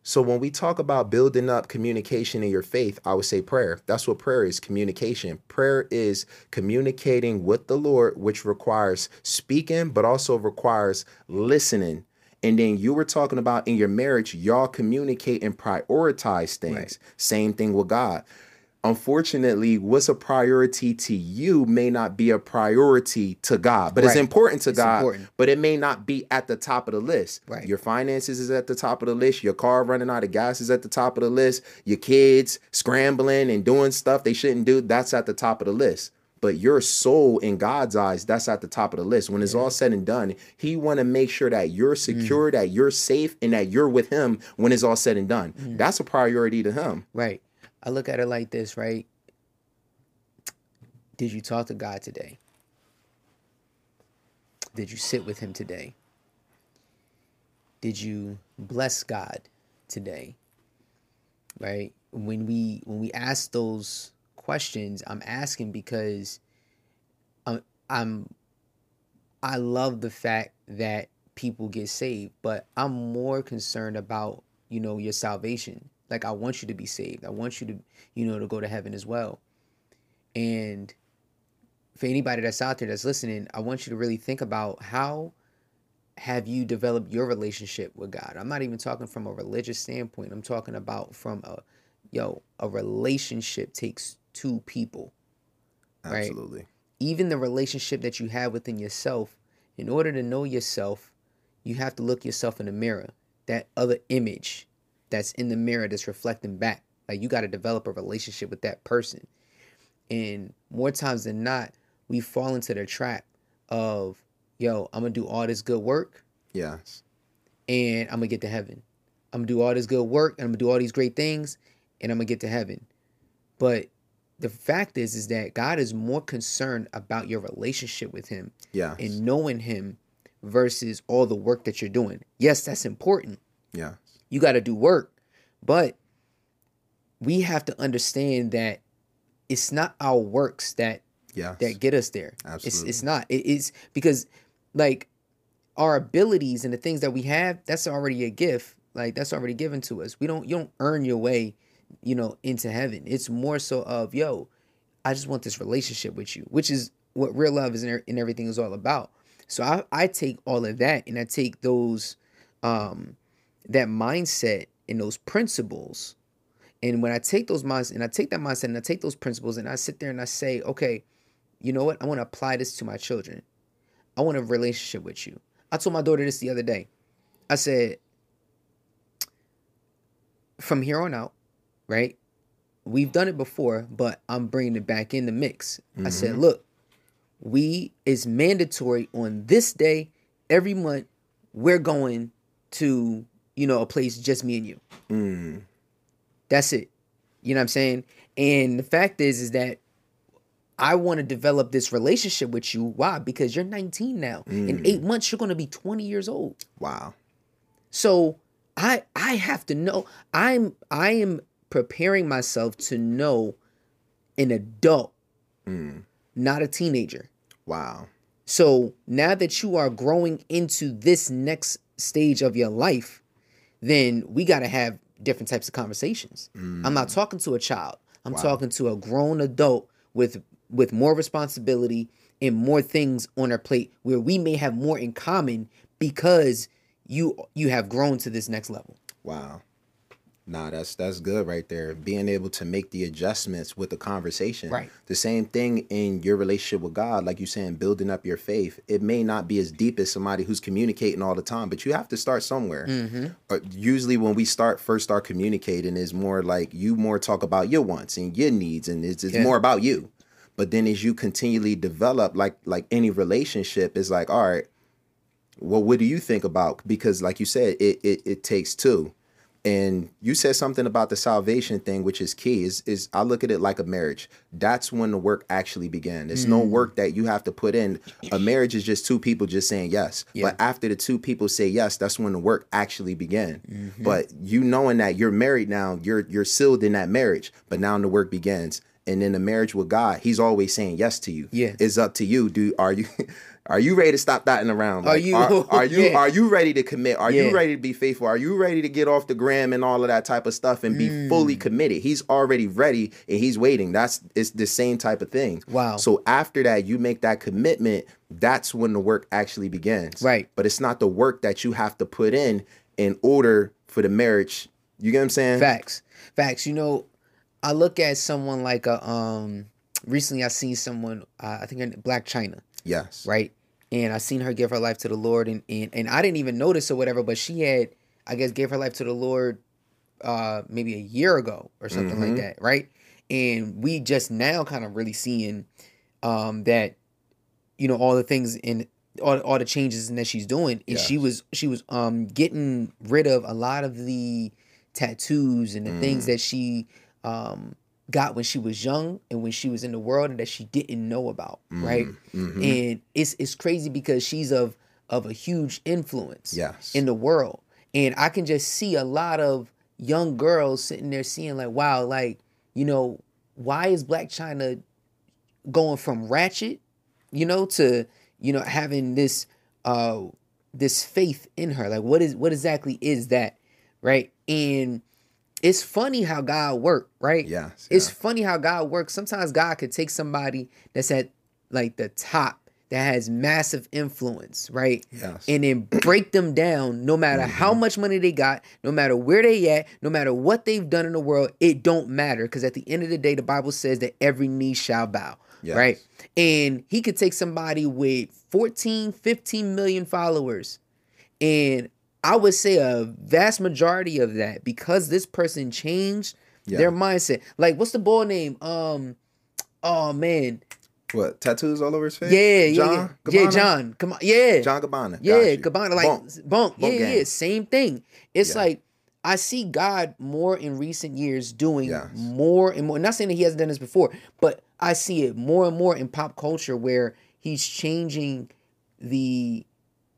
so when we talk about building up communication in your faith, I would say prayer. That's what prayer is, communication. Prayer is communicating with the Lord, which requires speaking, but also requires listening. And then you were talking about in your marriage, y'all communicate and prioritize things. Right. Same thing with God unfortunately what's a priority to you may not be a priority to God but right. it's important to it's God important. but it may not be at the top of the list right. your finances is at the top of the list your car running out of gas is at the top of the list your kids scrambling and doing stuff they shouldn't do that's at the top of the list but your soul in God's eyes that's at the top of the list when it's yeah. all said and done he want to make sure that you're mm. secure mm. that you're safe and that you're with him when it's all said and done mm. that's a priority to him right I look at it like this, right? Did you talk to God today? Did you sit with him today? Did you bless God today? Right? When we when we ask those questions, I'm asking because I'm I'm I love the fact that people get saved, but I'm more concerned about, you know, your salvation like I want you to be saved. I want you to, you know, to go to heaven as well. And for anybody that's out there that's listening, I want you to really think about how have you developed your relationship with God? I'm not even talking from a religious standpoint. I'm talking about from a yo, a relationship takes two people. Absolutely. Even the relationship that you have within yourself, in order to know yourself, you have to look yourself in the mirror. That other image that's in the mirror that's reflecting back. Like you got to develop a relationship with that person. And more times than not, we fall into the trap of, yo, I'm gonna do all this good work. Yes. And I'm gonna get to heaven. I'm gonna do all this good work and I'm gonna do all these great things and I'm gonna get to heaven. But the fact is is that God is more concerned about your relationship with him yes. and knowing him versus all the work that you're doing. Yes, that's important. Yeah you got to do work. But we have to understand that it's not our works that yes. that get us there. Absolutely. It's it's not. It is because like our abilities and the things that we have, that's already a gift. Like that's already given to us. We don't you don't earn your way you know, into heaven. It's more so of, yo, I just want this relationship with you, which is what real love is and everything is all about. So I, I take all of that and I take those um that mindset and those principles. And when I take those minds and I take that mindset and I take those principles and I sit there and I say, okay, you know what? I want to apply this to my children. I want a relationship with you. I told my daughter this the other day. I said, from here on out, right? We've done it before, but I'm bringing it back in the mix. Mm-hmm. I said, look, we is mandatory on this day every month. We're going to, you know, a place just me and you. Mm. That's it. You know what I'm saying? And the fact is, is that I want to develop this relationship with you. Why? Because you're 19 now. Mm. In eight months, you're going to be 20 years old. Wow. So I I have to know. I'm I am preparing myself to know an adult, mm. not a teenager. Wow. So now that you are growing into this next stage of your life, then we got to have different types of conversations. Mm. I'm not talking to a child. I'm wow. talking to a grown adult with with more responsibility and more things on our plate where we may have more in common because you you have grown to this next level. Wow. Nah, that's that's good right there. Being able to make the adjustments with the conversation. Right. The same thing in your relationship with God, like you saying, building up your faith. It may not be as deep as somebody who's communicating all the time, but you have to start somewhere. Mm-hmm. Uh, usually, when we start first start communicating, is more like you more talk about your wants and your needs, and it's, it's yeah. more about you. But then as you continually develop, like like any relationship, is like, all right, well, what do you think about? Because like you said, it it, it takes two. And you said something about the salvation thing, which is key. Is is I look at it like a marriage. That's when the work actually began. It's mm. no work that you have to put in. A marriage is just two people just saying yes. Yeah. But after the two people say yes, that's when the work actually began. Mm-hmm. But you knowing that you're married now, you're you're sealed in that marriage. But now the work begins and in a marriage with God, He's always saying yes to you. Yeah, it's up to you. Do are you are you ready to stop dotting around? Like, are you are, are you yeah. are you ready to commit? Are yeah. you ready to be faithful? Are you ready to get off the gram and all of that type of stuff and be mm. fully committed? He's already ready and He's waiting. That's it's the same type of thing. Wow. So after that, you make that commitment. That's when the work actually begins. Right. But it's not the work that you have to put in in order for the marriage. You get what I'm saying? Facts. Facts. You know, I look at someone like a um recently I seen someone uh, I think in Blac Chyna. Yes. Right? And I seen her give her life to the Lord and, and and I didn't even notice or whatever, but she had I guess gave her life to the Lord uh maybe a year ago or something mm-hmm. like that, right? And we just now kind of really seeing um that you know all the things in all, all the changes that she's doing and she was she was um getting rid of a lot of the tattoos and the mm. things that she um, got when she was young and when she was in the world and that she didn't know about, mm-hmm. right? Mm-hmm. And it's it's crazy because she's of of a huge influence yes. in the world. And I can just see a lot of young girls sitting there seeing like, wow, like, you know, why is Blac Chyna going from ratchet, you know, to, you know, having this uh this faith in her? Like what is what exactly is that? Right. And it's funny how God work, right? Yeah, It's funny how God works. Sometimes God could take somebody that's at like the top that has massive influence, right? Yes. And then break them down no matter mm-hmm. how much money they got, no matter where they at, no matter what they've done in the world, it don't matter because at the end of the day the Bible says that every knee shall bow, yes. right? And he could take somebody with 14, 15 million followers and I would say a vast majority of that because this person changed yeah. their mindset. Like, what's the boy name? Um, oh man. What tattoos all over his face? Yeah, John, yeah, yeah. John, come on, yeah, John Gabbana. Yeah, Gabbana, like bump, bump. yeah, gang. yeah, same thing. It's yeah. like I see God more in recent years doing yes. more and more. I'm not saying that He hasn't done this before, but I see it more and more in pop culture where He's changing the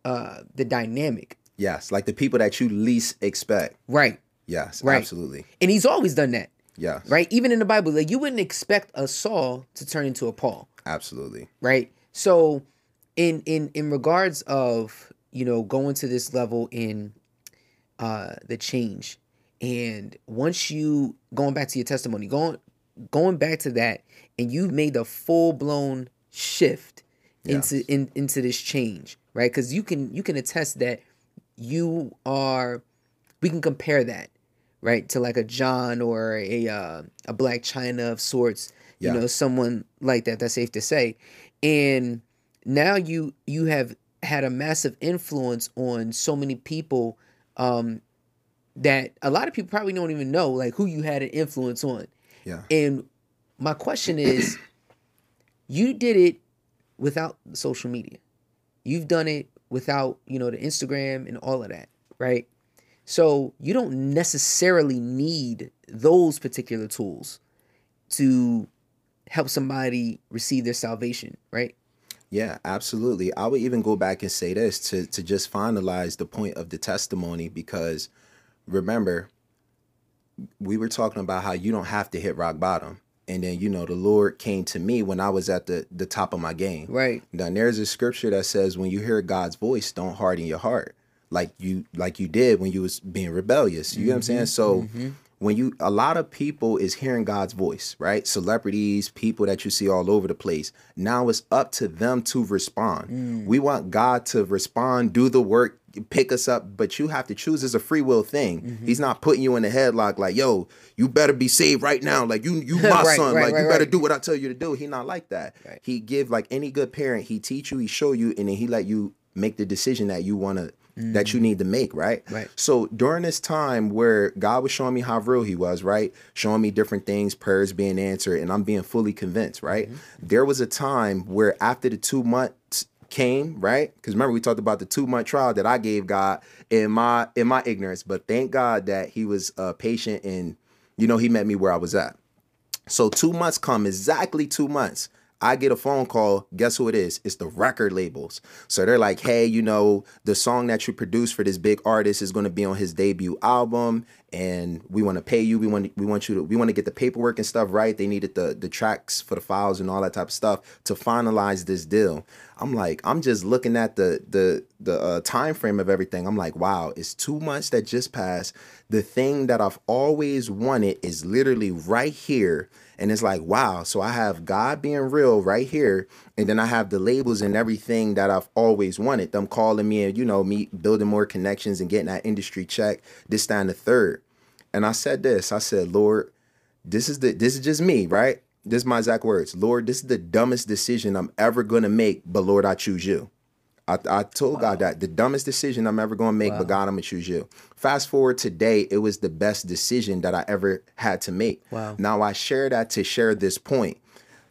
uh the dynamic Yes, like the people that you least expect. Right. Yes, right. absolutely. And he's always done that. Yes. Right? Even in the Bible, like you wouldn't expect a Saul to turn into a Paul. Absolutely. Right? So in in in regards of, you know, going to this level in uh the change And once you going back to your testimony, going going back to that, and you've made a full blown shift Yes. into in, into this change, right? Because you can you can attest that you are. We can compare that, right, to like a John or a uh, a Blac Chyna of sorts. Yeah. You know, someone like that. That's safe to say. And now you you have had a massive influence on so many people um, that a lot of people probably don't even know like who you had an influence on. Yeah. And my question is, you did it without social media. You've done it without, you know, the Instagram and all of that, right? So you don't necessarily need those particular tools to help somebody receive their salvation, right? Yeah, absolutely. I would even go back and say this to to just finalize the point of the testimony because remember we were talking about how you don't have to hit rock bottom. And then you know the Lord came to me when I was at the the top of my game. Right. Now there's a scripture that says when you hear God's voice, don't harden your heart like you like you did when you was being rebellious. You know what I'm saying? Mm-hmm. So mm-hmm. when you a lot of people is hearing God's voice, right? Celebrities, people that you see all over the place. Now it's up to them to respond. Mm. We want God to respond, do the work, pick us up, but you have to choose. It's a free will thing. Mm-hmm. He's not putting you in a headlock like, yo, you better be saved right now. Like you, you my Right, son. right, like right, you better do what I tell you to do. He not like that. He give like any good parent. He teach you, he show you, and then he let you make the decision that you want to that you mm-hmm. need to make. Right. Right. So during this time where God was showing me how real He was, right, showing me different things, prayers being answered, and I'm being fully convinced. Right. Mm-hmm. There was a time where after the two months came right because remember we talked about the two month trial that i gave god in my in my ignorance but thank god that he was uh patient and you know he met me where i was at so two months come, exactly two months. I get a phone call. Guess who it is? It's the record labels. So they're like, hey, you know, the song that you produced for this big artist is going to be on his debut album, and we want to pay you. We want we want you to we want to get the paperwork and stuff right. They needed the the tracks for the files and all that type of stuff to finalize this deal. I'm like, I'm just looking at the the the uh, time frame of everything. I'm like, wow, it's two months that just passed. The thing that I've always wanted is literally right here. And it's like, wow. So I have God being real right here. And then I have the labels and everything that I've always wanted. Them calling me and, you know, me building more connections and getting that industry check, this, and the third. And I said this I said, Lord, this is the this is just me, right? This is my exact words. Lord, this is the dumbest decision I'm ever gonna make, but Lord, I choose you. I, I told God that the dumbest decision I'm ever gonna make, but God, I'm gonna choose you. Fast forward today, it was the best decision that I ever had to make. Wow. Now I share that to share this point.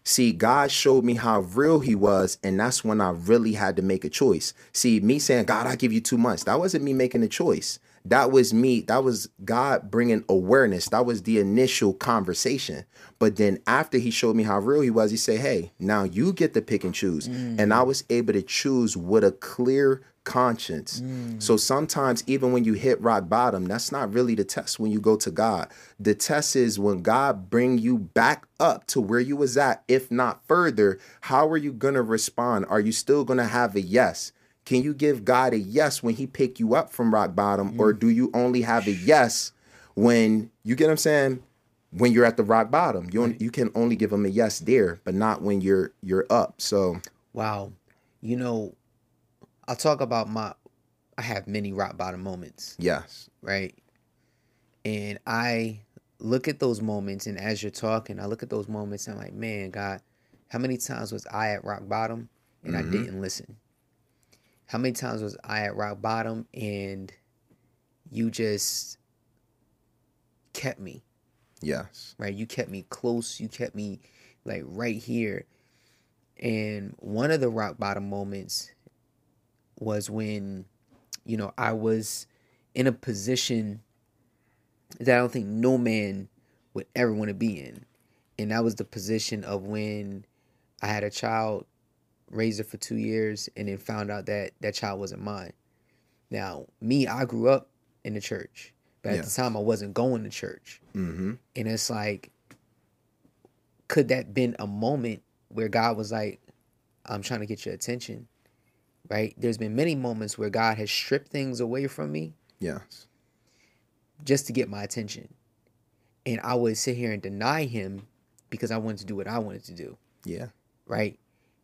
See, God showed me how real He was, and that's when I really had to make a choice. See, me saying, God, I give you two months, that wasn't me making a choice. That was me, that was God bringing awareness. That was the initial conversation. But then after He showed me how real He was, He said, Hey, now you get to pick and choose. And I mm. was able to choose with a clear conscience. Mm. So sometimes even when you hit rock bottom, that's not really the test when you go to God. The test is when God bring you back up to where you was at, if not further, how are you going to respond? Are you still going to have a yes? Can you give God a yes when he pick you up from rock bottom or mm. do you only have a yes when you get what I'm saying? When you're at the rock bottom, you on- you can only give him a yes there, but not when you're you're up. So, Wow. You know, I'll talk about my I have many rock bottom moments, yes. right? And I look at those moments and as you're talking, I look at those moments and I'm like, man, God, how many times was I at rock bottom and I mm-hmm. didn't listen? How many times was I at rock bottom and you just kept me? Yes. right? You kept me close. You kept me like right here. And one of the rock bottom moments was when, you know, I was in a position that I don't think no man would ever want to be in. And that was the position of when I had a child, raised her for two years, and then found out that that child wasn't mine. Now, me, I grew up in the church, but at Yeah. the time I wasn't going to church. Mm-hmm. And it's like, could that been a moment where God was like, I'm trying to get your attention? Right? There's been many moments where God has stripped things away from me, Yes. just to get my attention. And I would sit here and deny him because I wanted to do what I wanted to do. Yeah. Right.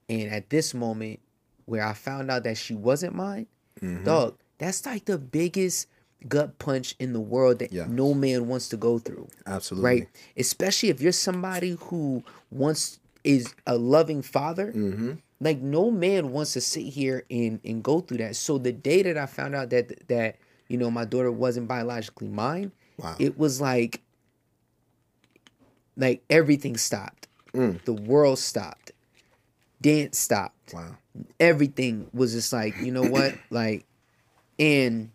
And at this moment where I found out that she wasn't mine, Mhm. dog, that's like the biggest gut punch in the world that Yeah. no man wants to go through. Absolutely. Right. Especially if you're somebody who wants is a loving father. Mm-hmm. Like no man wants to sit here and and go through that. So the day that I found out that that you know my daughter wasn't biologically mine, Wow. it was like like everything stopped. Mm. The world stopped. Dance stopped. wow. Everything was just like, you know what? like and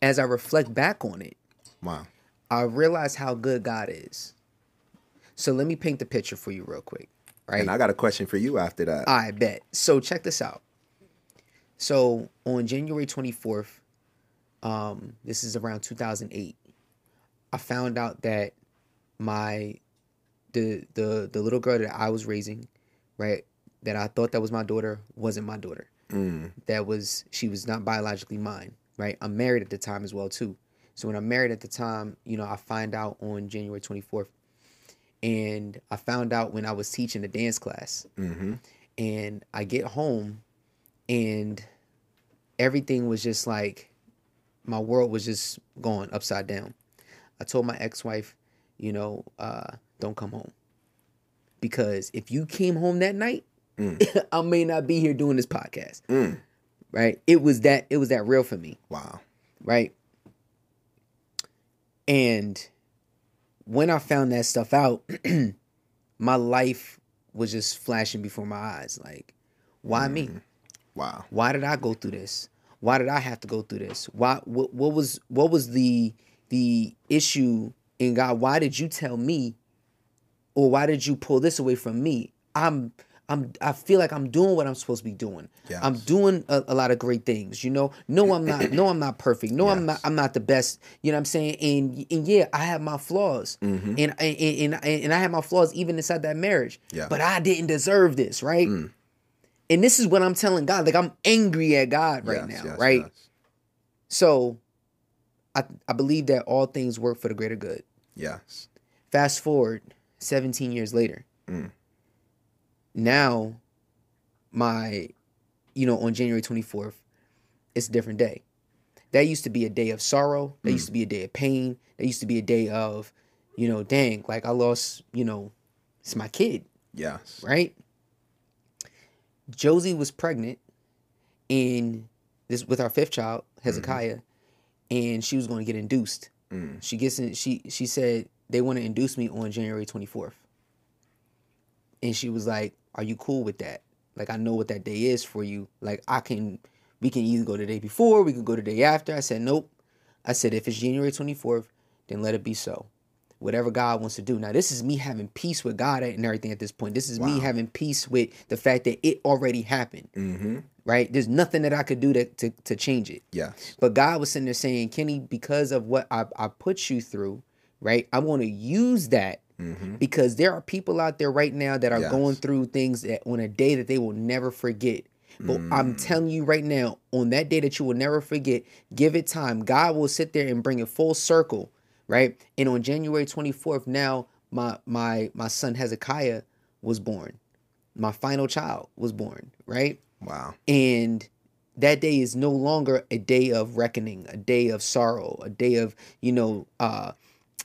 as I reflect back on it, Wow. I realize how good God is. So let me paint the picture for you real quick. Right? And I got a question for you after that. I bet. So check this out. So on January 24th, um, this is around 2008, I found out that my the the the little girl that I was raising, right, that I thought that was my daughter, wasn't my daughter. Mm. That was she was not biologically mine, right? I'm married at the time as well too. So when I'm married at the time, you know, I find out on January 24th, and I found out when I was teaching the dance class Mm-hmm. and I get home and everything was just like my world was just going upside down. I told my ex-wife, you know, uh, don't come home. Because if you came home that night, Mm. I may not be here doing this podcast. Mm. Right? It was that it was that real for me, Wow. right? And when I found that stuff out, my life was just flashing before my eyes. Like, why me? Wow. Why did I go through this? Why did I have to go through this? Why what, what was what was the the issue in God? Why did you tell me or why did you pull this away from me? I'm I'm I feel like I'm doing what I'm supposed to be doing. I'm doing a, a lot of great things, you know. No, I'm not. No, I'm not perfect. No, I'm not. I'm not the best. You know what I'm saying? And and yeah, I have my flaws, mm-hmm. and, and and and I have my flaws even inside that marriage. Yeah. But I didn't deserve this, right? Mm. And this is what I'm telling God. Like I'm angry at God right Yes, now, yes, right? yes. So, I I believe that all things work for the greater good. Yes. Fast forward 17 years later. Mm. Now, my, you know, on January 24th, it's a different day. That used to be a day of sorrow. That used to be a day of pain. That used to be a day of, you know, dang, like I lost, you know, it's my kid, Yes. right? Josie was pregnant and this with our fifth child, Hezekiah, and she was going to get induced. Mm. She gets in. She she said they want to induce me on January twenty fourth, and she was like, "Are you cool with that? Like, I know what that day is for you. Like, I can, we can either go the day before, we can go the day after." I said, "Nope." I said, "If it's January twenty fourth, then let it be so. Whatever God wants to do." Now, this is me having peace with God and everything at this point. This is me having peace with the fact that it already happened. Mm-hmm. Right? There's nothing that I could do to to, to change it. Yes. But God was sitting there saying, Kenny, because of what I, I put you through, right? I want to use that Mm-hmm. because there are people out there right now that are Yes. going through things that on a day that they will never forget. But I'm Mm. telling you right now, on that day that you will never forget, give it time. God will sit there and bring it full circle, right? And on January 24th, now my my my son Hezekiah was born. My final child was born, right? Wow. and that day is no longer a day of reckoning a day of sorrow a day of you know uh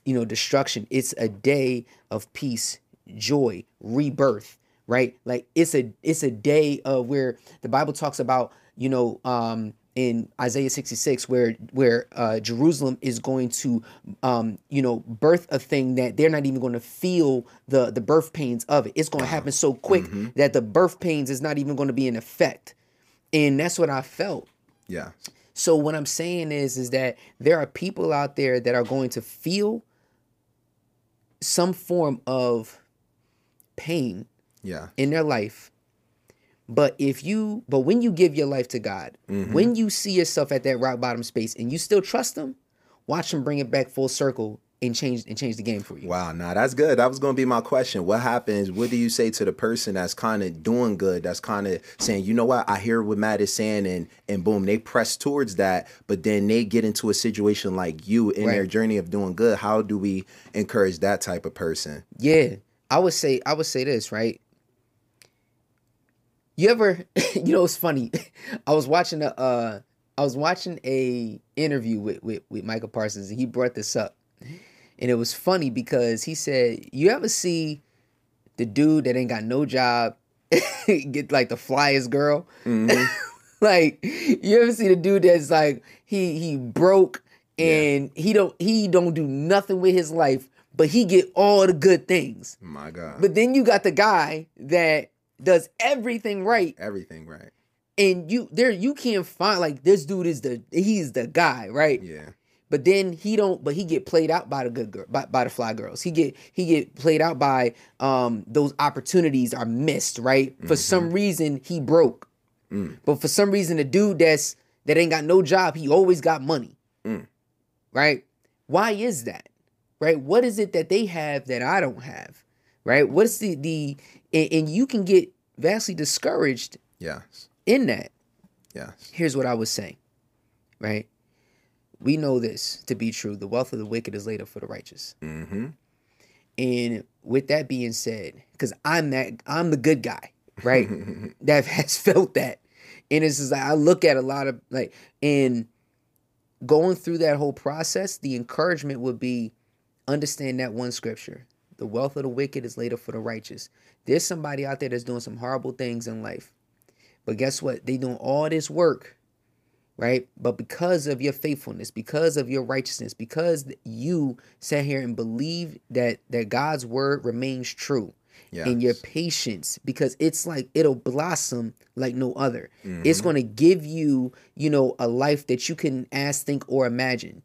you know destruction. It's a day of peace joy rebirth right? Like it's a it's a day of where the bible talks about you know um in Isaiah 66 where where uh Jerusalem is going to um you know birth a thing that they're not even going to feel the the birth pains of it. It's going to happen so quick that the birth pains is not even going to be in effect. And that's what I felt. Yes. So what I'm saying is is that there are people out there that are going to feel some form of pain Yeah. in their life. But if you but when you give your life to God, Mm-hmm. when you see yourself at that rock bottom space and you still trust him, watch him bring it back full circle and change and change the game for you. Wow, nah, that's good. That was gonna be my question. What happens? What do you say to the person that's kind of doing good? That's kind of saying, you know what, I hear what Matt is saying, and and boom, they press towards that, but then they get into a situation like you in Right. their journey of doing good. How do we encourage that type of person? Yeah, I would say I would say this right. You ever, you know, it's funny. I was watching a, uh, I was watching a interview with, with with Michael Parsons, and he brought this up, and it was funny because he said, "You ever see the dude that ain't got no job get like the flyest girl?" Mm-hmm. like, you ever see the dude that's like he he broke and he don't he don't do nothing with his life, but he get all the good things. My God, But then you got the guy that does everything right, everything right? and you there you can't find like this dude is the he's the guy, right? Yeah, But then he don't. But he get played out by the good girl, by, by the fly girls. He get he get played out by um those opportunities are missed, right? For mm-hmm. some reason he broke, mm. but for some reason the dude that's that ain't got no job, he always got money, mm. right? Why is that, right? What is it that they have that I don't have, right? What's the the and, and you can get vastly discouraged yes, in that yes, here's what I was saying, right? We know this to be true. The wealth of the wicked is laid up for the righteous. mm-hmm. And with that being said, because I'm that I'm the good guy, right? that has felt that. And it's just like I look at a lot of like and going through that whole process, the encouragement would be understand that one scripture. The wealth of the wicked is laid up for the righteous. There's somebody out there that's doing some horrible things in life. But guess what? They doing all this work, right? But because of your faithfulness, because of your righteousness, because you sat here and believe that that God's word remains true, and your patience, because it's like it'll blossom like no other. It's mm-hmm. going to give you, you know, a life that you can ask, think, or imagine.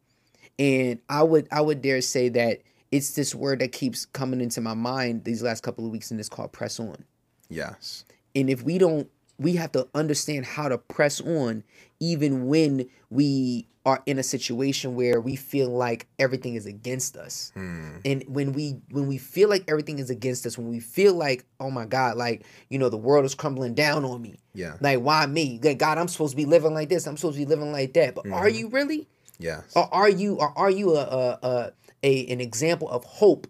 And I would I would dare say that it's this word that keeps coming into my mind these last couple of weeks, and it's called press on. yes, And if we don't, we have to understand how to press on, even when we are in a situation where we feel like everything is against us. Hmm. And when we when we feel like everything is against us, when we feel like, oh my God, like you know, the world is crumbling down on me. yeah, Like, why me? Like, God, I'm supposed to be living like this. I'm supposed to be living like that. But are mm-hmm. you really? yes, Or are you or are you a, a, a, a an example of hope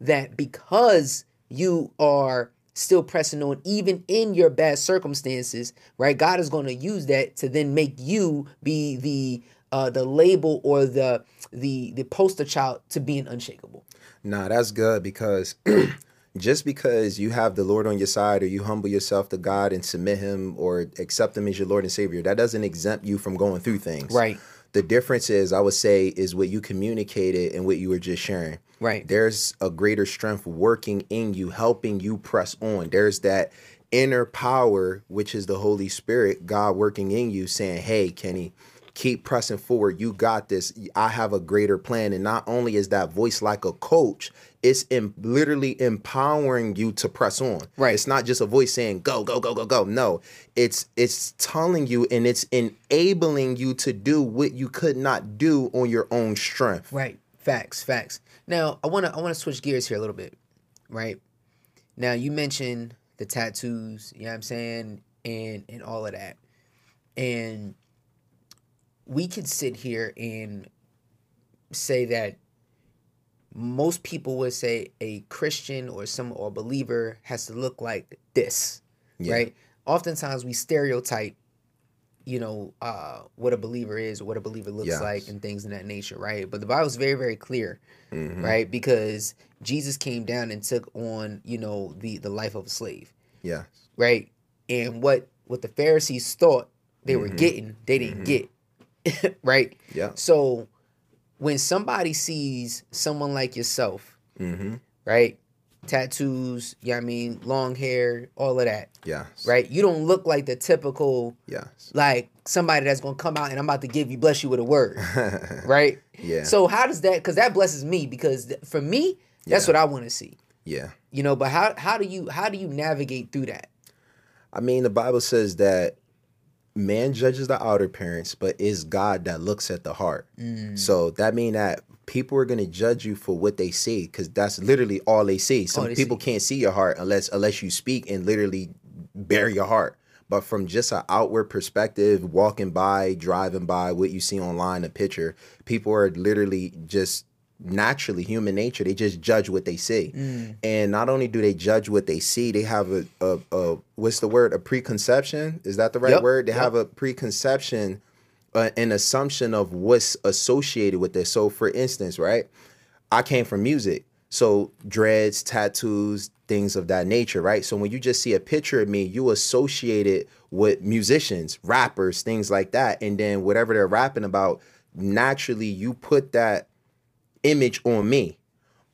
that because you are still pressing on even in your bad circumstances, right? God is going to use that to then make you be the uh the label or the the the poster child to being unshakable. Nah, that's good because just because you have the Lord on your side or you humble yourself to God and submit Him or accept Him as your Lord and Savior, that doesn't exempt you from going through things. Right. The difference is, I would say, is what you communicated and what you were just sharing. Right. There's a greater strength working in you, helping you press on. There's that inner power, which is the Holy Spirit, God working in you, saying, Hey, Kenny, keep pressing forward. You got this. I have a greater plan. And not only is that voice like a coach, it's in, literally empowering you to press on. Right. It's not just a voice saying go, go, go, go, go. No. It's it's telling you and it's enabling you to do what you could not do on your own strength. Right. Facts. Facts. Now I want to I want to switch gears here a little bit. Right. Now you mentioned the tattoos. You know what I'm saying, and and all of that, and we could sit here and say that most people would say a Christian or some or believer has to look like this, Yeah. right? Oftentimes we stereotype, you know, uh, what a believer is, what a believer looks Yes. like, and things in that nature, right? But the Bible's very, very clear, Mhm. right? Because Jesus came down and took on, you know, the the life of a slave, Yeah. right? And what what the Pharisees thought they were Mhm. getting, they didn't get, right? Yeah. So when somebody sees someone like yourself, Mm-hmm. right? Tattoos, yeah, I mean, long hair, all of that, Yes. right? You don't look like the typical, Yes. like somebody that's gonna come out and I'm about to give you, bless you with a word, right? Yeah. So how does that? Because that blesses me. Because th- for me, that's Yeah. what I want to see. yeah. You know. But how how do you how do you navigate through that? I mean, the Bible says that man judges the outer appearance, but it's God that looks at the heart. Mm. So that mean that people are gonna judge you for what they see because that's literally all they see. Some they people see. can't see your heart unless unless you speak and literally bare your heart. But from just an outward perspective, walking by, driving by, what you see online, a picture, people are literally just naturally human nature. They just judge what they see, Mm. and not only do they judge what they see, they have a, a, a what's the word? A preconception. Is that the right Yep, word? They yep. have a preconception uh, an assumption of what's associated with this. So, for instance, right, I came from music, so dreads, tattoos, things of that nature, right? So when you just see a picture of me, you associate it with musicians, rappers, things like that, and then whatever they're rapping about, naturally you put that image on me.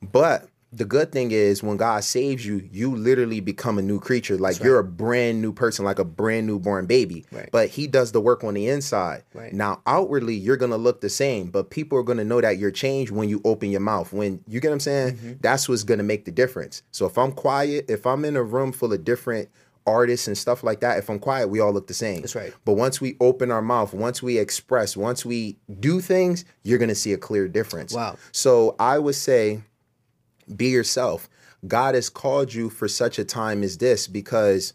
But the good thing is when God saves you, you literally become a new creature. Like you're a brand new person, like a brand new born baby. Right. But he does the work on the inside. Right. Now outwardly you're gonna look the same, but people are gonna know that you're changed when you open your mouth. When you get what I'm saying? Mm-hmm. That's what's gonna make the difference. So if I'm quiet, if I'm in a room full of different artists and stuff like that, if I'm quiet, we all look the same. That's right. But once we open our mouth, once we express, once we do things, you're gonna see a clear difference. Wow. So I would say be yourself. God has called you for such a time as this because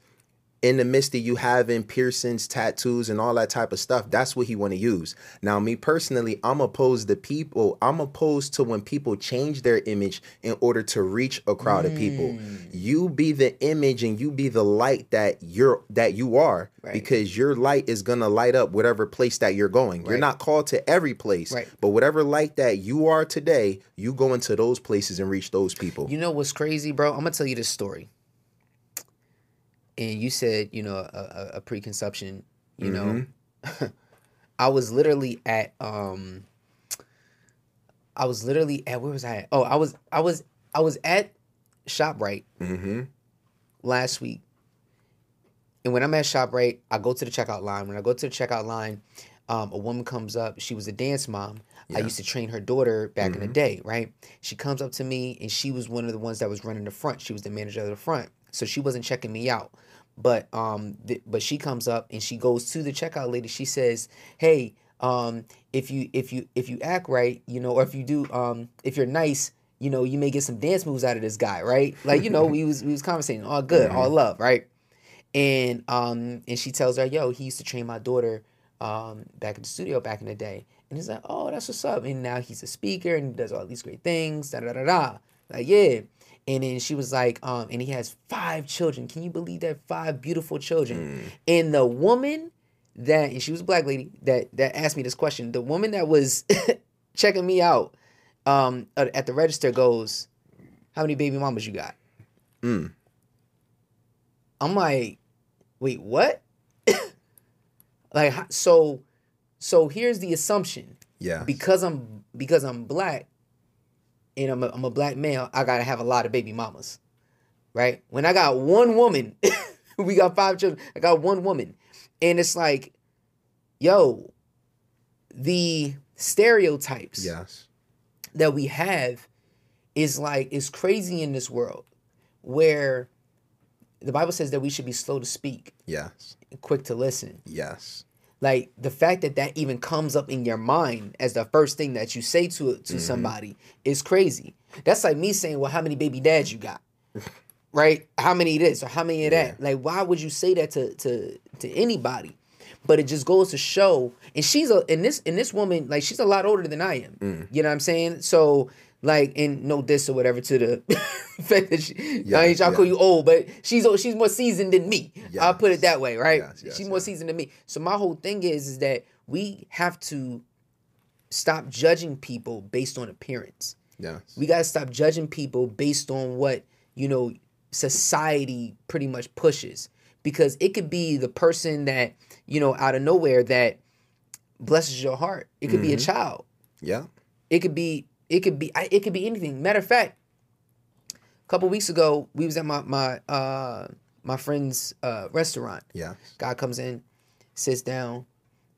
in the midst of you having piercings, tattoos, and all that type of stuff, that's what he want to use. Now, me personally, I'm opposed to people. I'm opposed to when people change their image in order to reach a crowd of people. Mm. You be the image and you be the light that you're that you are, Right. because your light is gonna light up whatever place that you're going. You're not called to every place, Right. but whatever light that you are today, you go into those places and reach those people. You know what's crazy, bro? I'm gonna tell you this story. And you said, you know, a, a, a preconception. You know, I was literally at um, I was literally at where was I? At? Oh, I was I was I was at ShopRite mm-hmm. last week. And when I'm at ShopRite, I go to the checkout line. When I go to the checkout line, um, a woman comes up. She was a dance mom. I used to train her daughter back in the day, right? She comes up to me and she was one of the ones that was running the front. She was the manager of the front. So she wasn't checking me out. But um th- but she comes up and she goes to the checkout lady. She says, "Hey, um if you if you if you act right, you know, or if you do um if you're nice, you know, you may get some dance moves out of this guy, right? Like, you know, we was we was conversating, all good, all love, right? and um and she tells her yo he used to train my daughter um back in the studio back in the day and he's like oh that's what's up and now he's a speaker and he does all these great things da da da da like yeah and then she was like um and he has five children. Can you believe that? Five beautiful children. And the woman that and she was a black lady that that asked me this question. The woman that was checking me out um at at the register goes how many baby mamas you got? Mm. I'm like, wait, what? like, so, so here's the assumption: Yeah. because I'm because I'm black, and I'm a, I'm a black male, I gotta have a lot of baby mamas, right? When I got one woman, we got five children. I got one woman, and it's like, yo, the stereotypes yes. that we have is like is crazy in this world, where the Bible says that we should be slow to speak Yes. quick to listen. Yes. Like the fact that that even comes up in your mind as the first thing that you say to Mm-hmm. to somebody is crazy. That's like me saying, "Well, how many baby dads you got?" right? How many of this or how many of that? Like, why would you say that to to to anybody? But it just goes to show, and she's a and this and this woman like she's a lot older than I am. Mm. You know what I'm saying? So like, and no this or whatever to the fact that she, I Yeah, ain't trying to call you old, but she's she's more seasoned than me. I'll put it that way, right? Yes, yes, she's more seasoned than me. So my whole thing is is that we have to stop judging people based on appearance. Yes. We got to stop judging people based on what, you know, society pretty much pushes because it could be the person that, you know, out of nowhere that blesses your heart. It could be a mm-hmm. child. Yeah. It could be it could be I- it could be anything. Matter of fact, a couple weeks ago, we was at my my uh my friend's uh restaurant Yeah, guy comes in, sits down,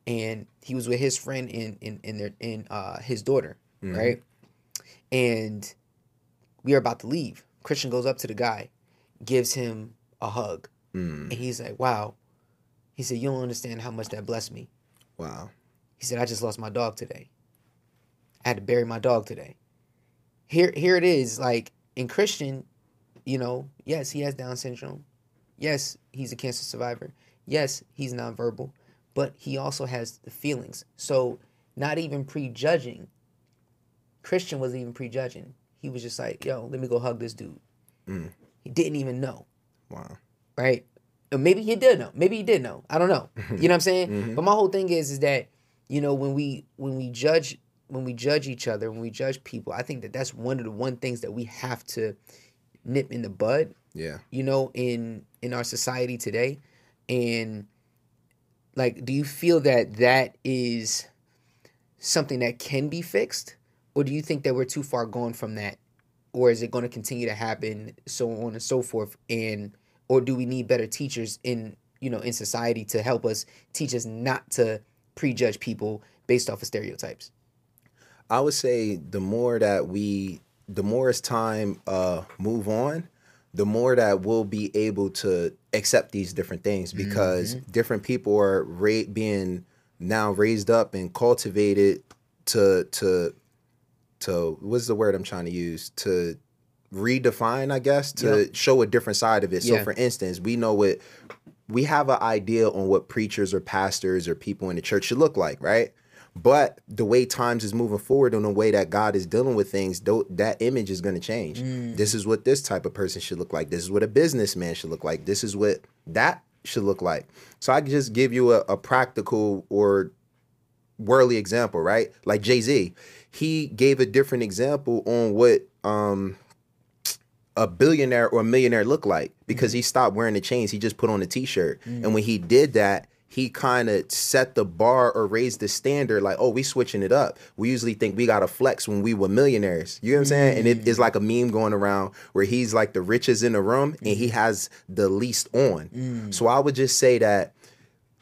and he was with his friend and and and their and uh his daughter, right? And we are about to leave. Christian goes up to the guy, gives him a hug, Mm. and he's like, "Wow." He said, "You don't understand how much that blessed me." Wow. He said, "I just lost my dog today." I had to bury my dog today. Here, here it is. Like in Christian, you know, yes, he has Down syndrome. Yes, he's a cancer survivor. Yes, he's nonverbal, but he also has the feelings. So, not even prejudging. Christian wasn't even prejudging. He was just like, "Yo, let me go hug this dude." Mm. He didn't even know, Wow. right? Or maybe he did know. Maybe he did know. I don't know. You know what I'm saying? Mhm. But my whole thing is, is that you know when we when we judge when we judge each other when we judge people, I think that that's one of the one things that we have to nip in the bud Yeah. you know in in our society today. And like do you feel that that is something that can be fixed? Or do you think that we're too far gone from that? Or is it going to continue to happen so on and so forth? And or do we need better teachers in you know in society to help us teach us not to prejudge people based off of stereotypes I would say the more that we, the more as time uh, move on, the more that we'll be able to accept these different things because different people are ra- being now raised up and cultivated to to to what's the word I'm trying to use to redefine, I guess, to show a different side of it. So, for instance, we know what we have an idea on what preachers or pastors or people in the church should look like, right? But the way times is moving forward and the way that God is dealing with things, that image is going to change. Mm. This is what this type of person should look like. This is what a businessman should look like. This is what that should look like. So I can just give you a, a practical or worldly example, right? Like Jay Z, he gave a different example on what um, a billionaire or a millionaire look like because mm. he stopped wearing the chains. He just put on a t-shirt, mm. and when he did that, he kind of set the bar or raised the standard. Like, oh, we switching it up. We usually think we gotta flex when we were millionaires. You know what I'm saying? And it's mm. like a meme going around where he's like the richest in the room and he mm. has the least on. Mm. So I would just say that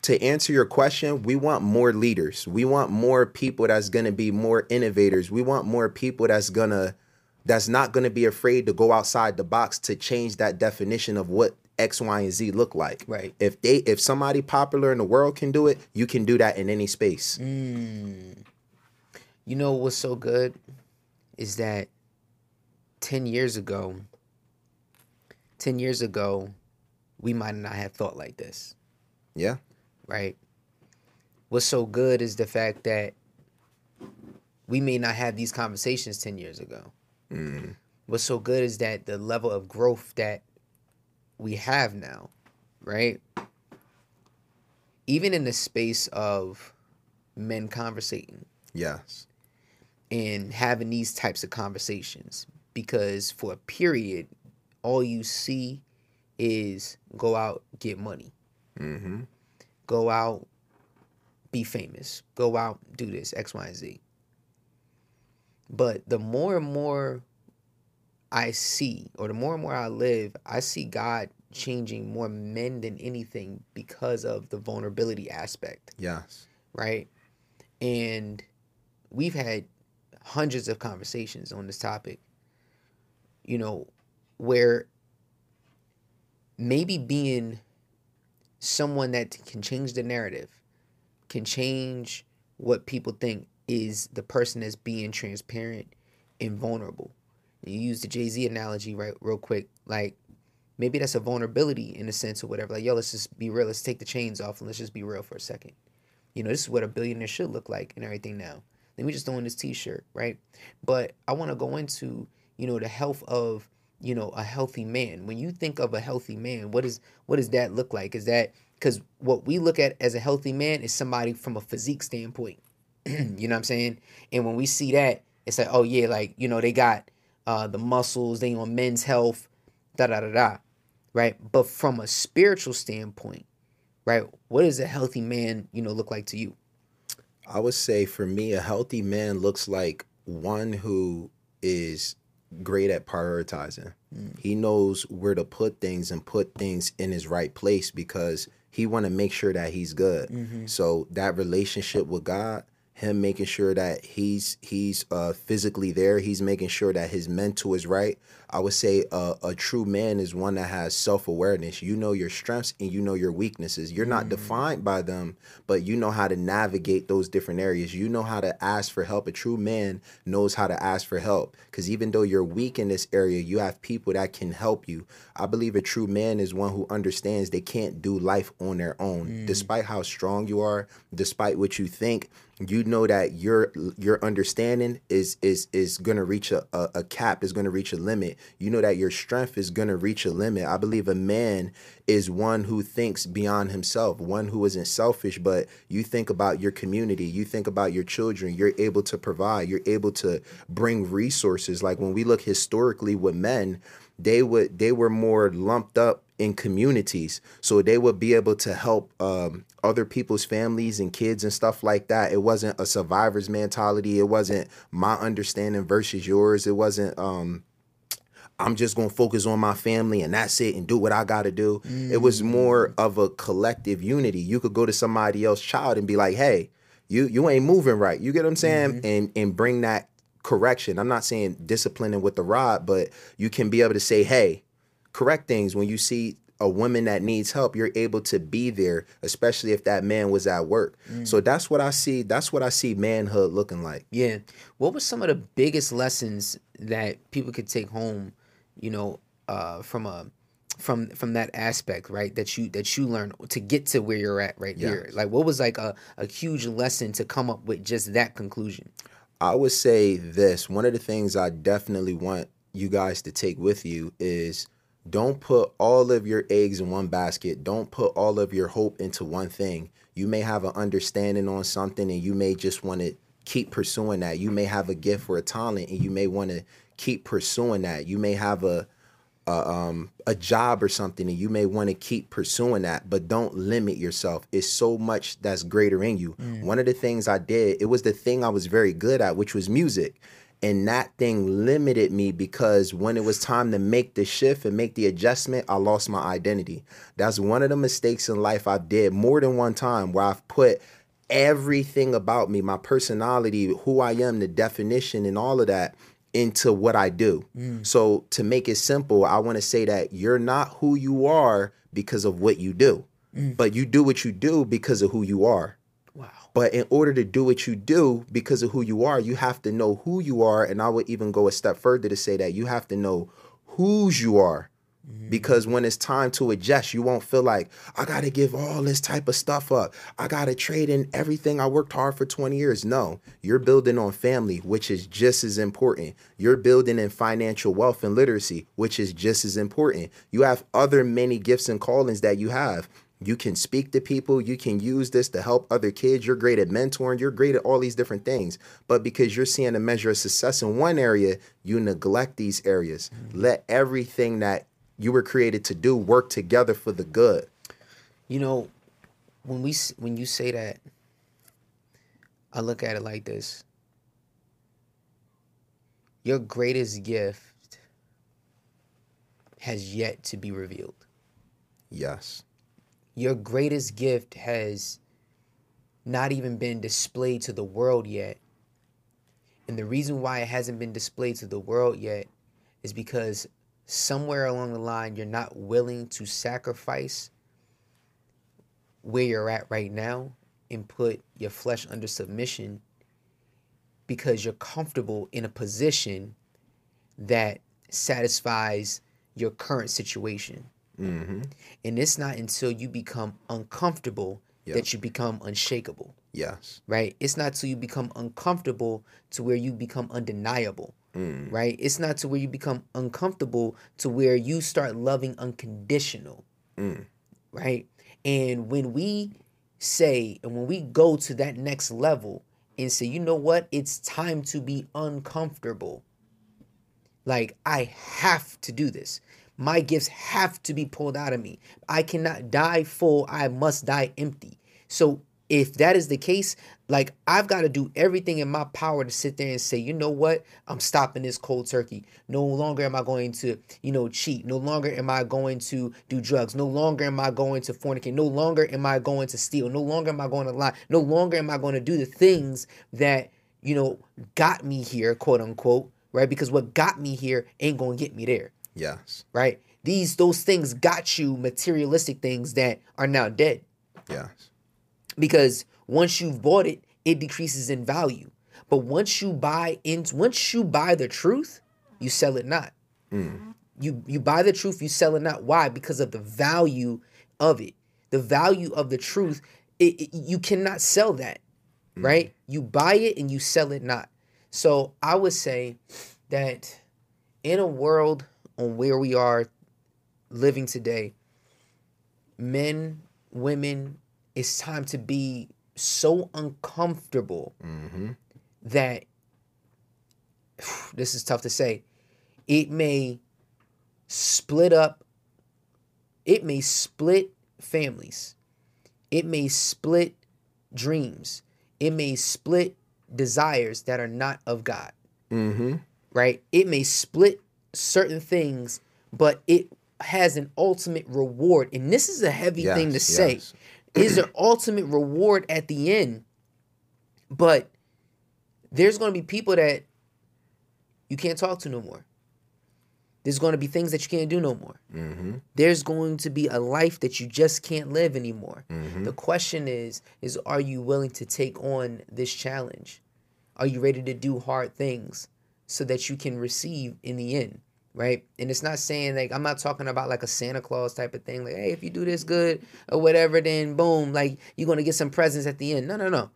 to answer your question, we want more leaders. We want more people that's going to be more innovators. We want more people that's going to that's not going to be afraid to go outside the box to change that definition of what X, Y, and Z look like. Right. If they if somebody popular in the world can do it, you can do that in any space. Mm. You know what's so good is that 10 years ago, 10 years ago, we might not have thought like this, Yeah. right? What's so good is the fact that we may not have these conversations 10 years ago. Mm. What's so good is that the level of growth that we have now, right? Even in the space of men conversating, Yes. and having these types of conversations because for a period all you see is go out get money Mm-hmm. go out be famous go out do this x y and z but the more and more i see or the more and more i live i see god changing more men than anything because of the vulnerability aspect Yes. right? And we've had hundreds of conversations on this topic, you know, where maybe being someone that can change the narrative, can change what people think is the person that's being transparent and vulnerable. You use the Jay Z analogy, right, real quick. Like, maybe that's a vulnerability in a sense or whatever. Like, yo, let's just be real. Let's take the chains off and let's just be real for a second you know, this is what a billionaire should look like and everything now. Let me just throw in this t-shirt, right? But I want to go into, you know, the health of, you know, a healthy man. When you think of a healthy man, what is what does that look like? Is that because what we look at as a healthy man is somebody from a physique standpoint. you know what I'm saying? And when we see that, it's like, oh yeah, like, you know, they got uh the muscles, they on men's health, da da da da. Right? But from a spiritual standpoint, right? What does a healthy man, you know, look like to you? I would say for me, a healthy man looks like one who is great at prioritizing. He knows where to put things and put things in his right place because he want to make sure that he's good. So that relationship with God, him making sure that he's he's uh, physically there, he's making sure that his mental is right. I would say a, a true man is one that has self awareness. You know your strengths and you know your weaknesses. You're not mm. defined by them, but you know how to navigate those different areas. You know how to ask for help. A true man knows how to ask for help because even though you're weak in this area, you have people that can help you. I believe a true man is one who understands they can't do life on their own, mm. despite how strong you are, despite what you think you know that your your understanding is is is gonna reach a, a, a cap is gonna reach a limit. You know that your strength is gonna reach a limit. I believe a man is one who thinks beyond himself one who isn't selfish but you think about your community you think about your children you're able to provide you're able to bring resources. Like when we look historically with men they would they were more lumped up in communities. So they would be able to help um, other people's families and kids and stuff like that. It wasn't a survivor's mentality. It wasn't my understanding versus yours. It wasn't um, i'm just to focus on my family and that's it and do what i got to do. Mm. it was more mm. of a collective unity. You could go to somebody else's child and be like hey you you ain't moving right. You get what i'm saying? Mm-hmm. and and bring that correction. I'm not saying disciplining with the rod but you can be able to say hey correct things. When you see a woman that needs help you're able to be there especially if that man was at work. Mm. so that's what i see that's what i see manhood looking like. Yeah. What were some of the biggest lessons that people could take home you know uh, from a from from that aspect right? That you that you learned to get to where you're at right yes. here like what was like a, a huge lesson to come up with just that conclusion? I would say this. One of the things i definitely want you guys to take with you is don't put all of your eggs in one basket. Don't put all of your hope into one thing. You may have an understanding on something and you may just want to keep pursuing that. You may have a gift or a talent and you may want to keep pursuing that. You may have a a, um, a job or something and you may want to keep pursuing that, but don't limit yourself. It's so much that's greater in you. Mm. One of the things I did, it was the thing I was very good at, which was music and that thing limited me because when it was time to make the shift and make the adjustment i lost my identity that's one of the mistakes in life i did more than one time where i've put everything about me my personality who i am the definition and all of that into what i do mm. so to make it simple i want to say that you're not who you are because of what you do mm. but you do what you do because of who you are but in order to do what you do because of who you are, you have to know who you are. And I would even go a step further to say that you have to know whose you are. Mm-hmm. Because when it's time to adjust, you won't feel like, I got to give all this type of stuff up. I got to trade in everything I worked hard for 20 years. No, you're building on family, which is just as important. You're building in financial wealth and literacy, which is just as important. You have other many gifts and callings that you have. You can speak to people. You can use this to help other kids. You're great at mentoring. You're great at all these different things. But because you're seeing a measure of success in one area, you neglect these areas. Mm-hmm. Let everything that you were created to do work together for the good. You know, when we when you say that, I look at it like this. Your greatest gift has yet to be revealed. Yes your greatest gift has not even been displayed to the world yet. And the reason why it hasn't been displayed to the world yet is because somewhere along the line you're not willing to sacrifice where you're at right now and put your flesh under submission because you're comfortable in a position that satisfies your current situation. Mm-hmm. And it's not until you become uncomfortable yep. that you become unshakable. Yes. Right? It's not till you become uncomfortable to where you become undeniable. Mm. Right? It's not to where you become uncomfortable to where you start loving unconditional. Mm. Right? And when we say, and when we go to that next level and say, you know what? It's time to be uncomfortable. Like, I have to do this. My gifts have to be pulled out of me. I cannot die full. I must die empty. So if that is the case, like I've got to do everything in my power to sit there and say, you know what? I'm stopping this cold turkey. No longer am I going to, you know, cheat. No longer am I going to do drugs. No longer am I going to fornicate. No longer am I going to steal. No longer am I going to lie. No longer am I going to do the things that, you know, got me here, quote unquote, right? Because what got me here ain't gonna get me there, Yes. right? These those things got you materialistic things that are now dead Yes. because once you've bought it, it decreases in value. But once you buy in, once you buy the truth, you sell it not. Mm. You you buy the truth, you sell it not. Why? Because of the value of it. The value of the truth. It, it- you cannot sell that, mm. right? You buy it and you sell it not. So I would say that in a world on where we are living today, men, women, it's time to be so uncomfortable Mm-hmm. that this is tough to say. It may split up, it may split families, it may split dreams, it may split desires that are not of God Mm-hmm. right? It may split certain things, but it has an ultimate reward. And this is a heavy thing to Yes, say. Is an ultimate reward at the end. But there's going to be people that you can't talk to no more. There's going to be things that you can't do no more. Mm-hmm. There's going to be a life that you just can't live anymore. Mm-hmm. The question is is are you willing to take on this challenge? Are you ready to do hard things so that you can receive in the end, right? And it's not saying like I'm not talking about like a Santa Claus type of thing like hey, if you do this good or whatever then boom, like you're going to get some presents at the end. No, no, no.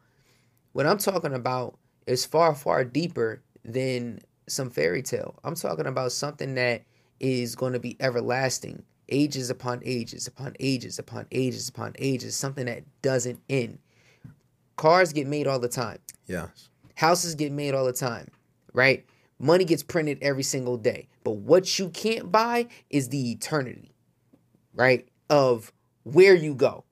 What I'm talking about is far far deeper than some fairy tale. I'm talking about something that is going to be everlasting, ages upon ages upon ages upon ages upon ages, something that doesn't end. Cars get made all the time. Yes. Houses get made all the time, right? Money gets printed every single day. But what you can't buy is the eternity, right? Of where you go.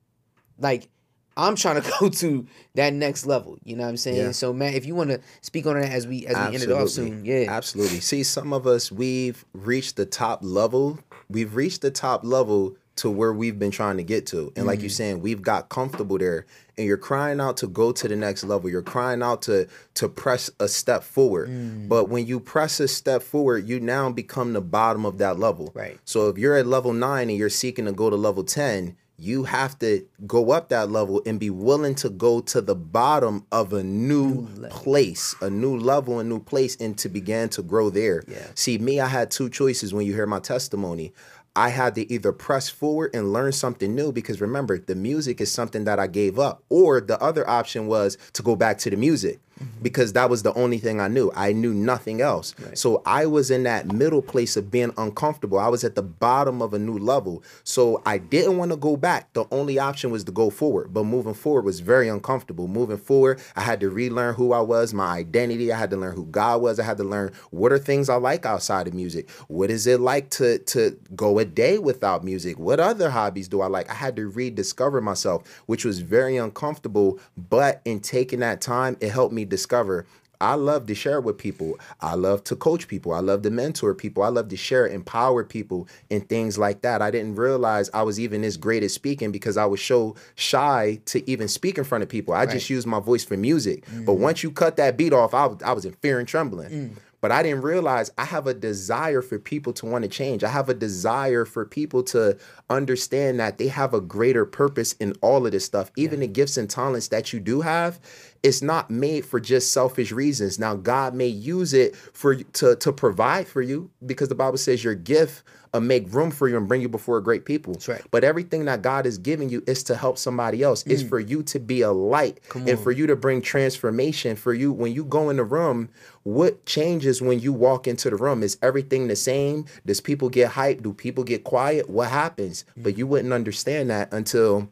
Like, I'm trying to go to that next level. You know what I'm saying? Yeah. So, Matt, if you want to speak on that as we as we end it off soon, yeah. Absolutely. See, some of us we've reached the top level. We've reached the top level to where we've been trying to get to. And like Mm. you're saying, we've got comfortable there. And you're crying out to go to the next level. You're crying out to to press a step forward. Mm. But when you press a step forward, you now become the bottom of that level. Right. So if you're at level nine and you're seeking to go to level 10, you have to go up that level and be willing to go to the bottom of a new, place, a new level, a new place, and to begin to grow there. Yeah. See, me, I had two choices when you hear my testimony. I had to either press forward and learn something new because remember, the music is something that I gave up. Or the other option was to go back to the music because that was the only thing I knew. I knew nothing else. So I was in that middle place of being uncomfortable. I was at the bottom of a new level. So I didn't want to go back. The only option was to go forward. But moving forward was very uncomfortable. Moving forward, I had to relearn who I was, my identity. I had to learn who God was. I had to learn what are things I like outside of music. What is it like to to go a day without music? What other hobbies do I like? I had to rediscover myself, which was very uncomfortable. But in taking that time, it helped me discover I love to share with people. I love to coach people. I love to mentor people. I love to share, empower people, and things like that. I didn't realize I was even this great at speaking because I was so shy to even speak in front of people. I just used my voice for music. But mm. once you cut that beat off, I, I was in fear and trembling. Mm. But I didn't realize I have a desire for people to want to change. I have a desire for people to understand that they have a greater purpose in all of this stuff. Even the gifts and talents that you do have, it's not made for just selfish reasons. Now, God may use it for to to provide for you because the Bible says your gift uh, make room for you and bring you before great people. That's right. But everything that God is giving you is to help somebody else. It's for you to be a light and for you to bring transformation. For you, when you go in the room, what changes when you walk into the room? Is everything the same? Does people get hyped? Do people get quiet? What happens? But you wouldn't understand that until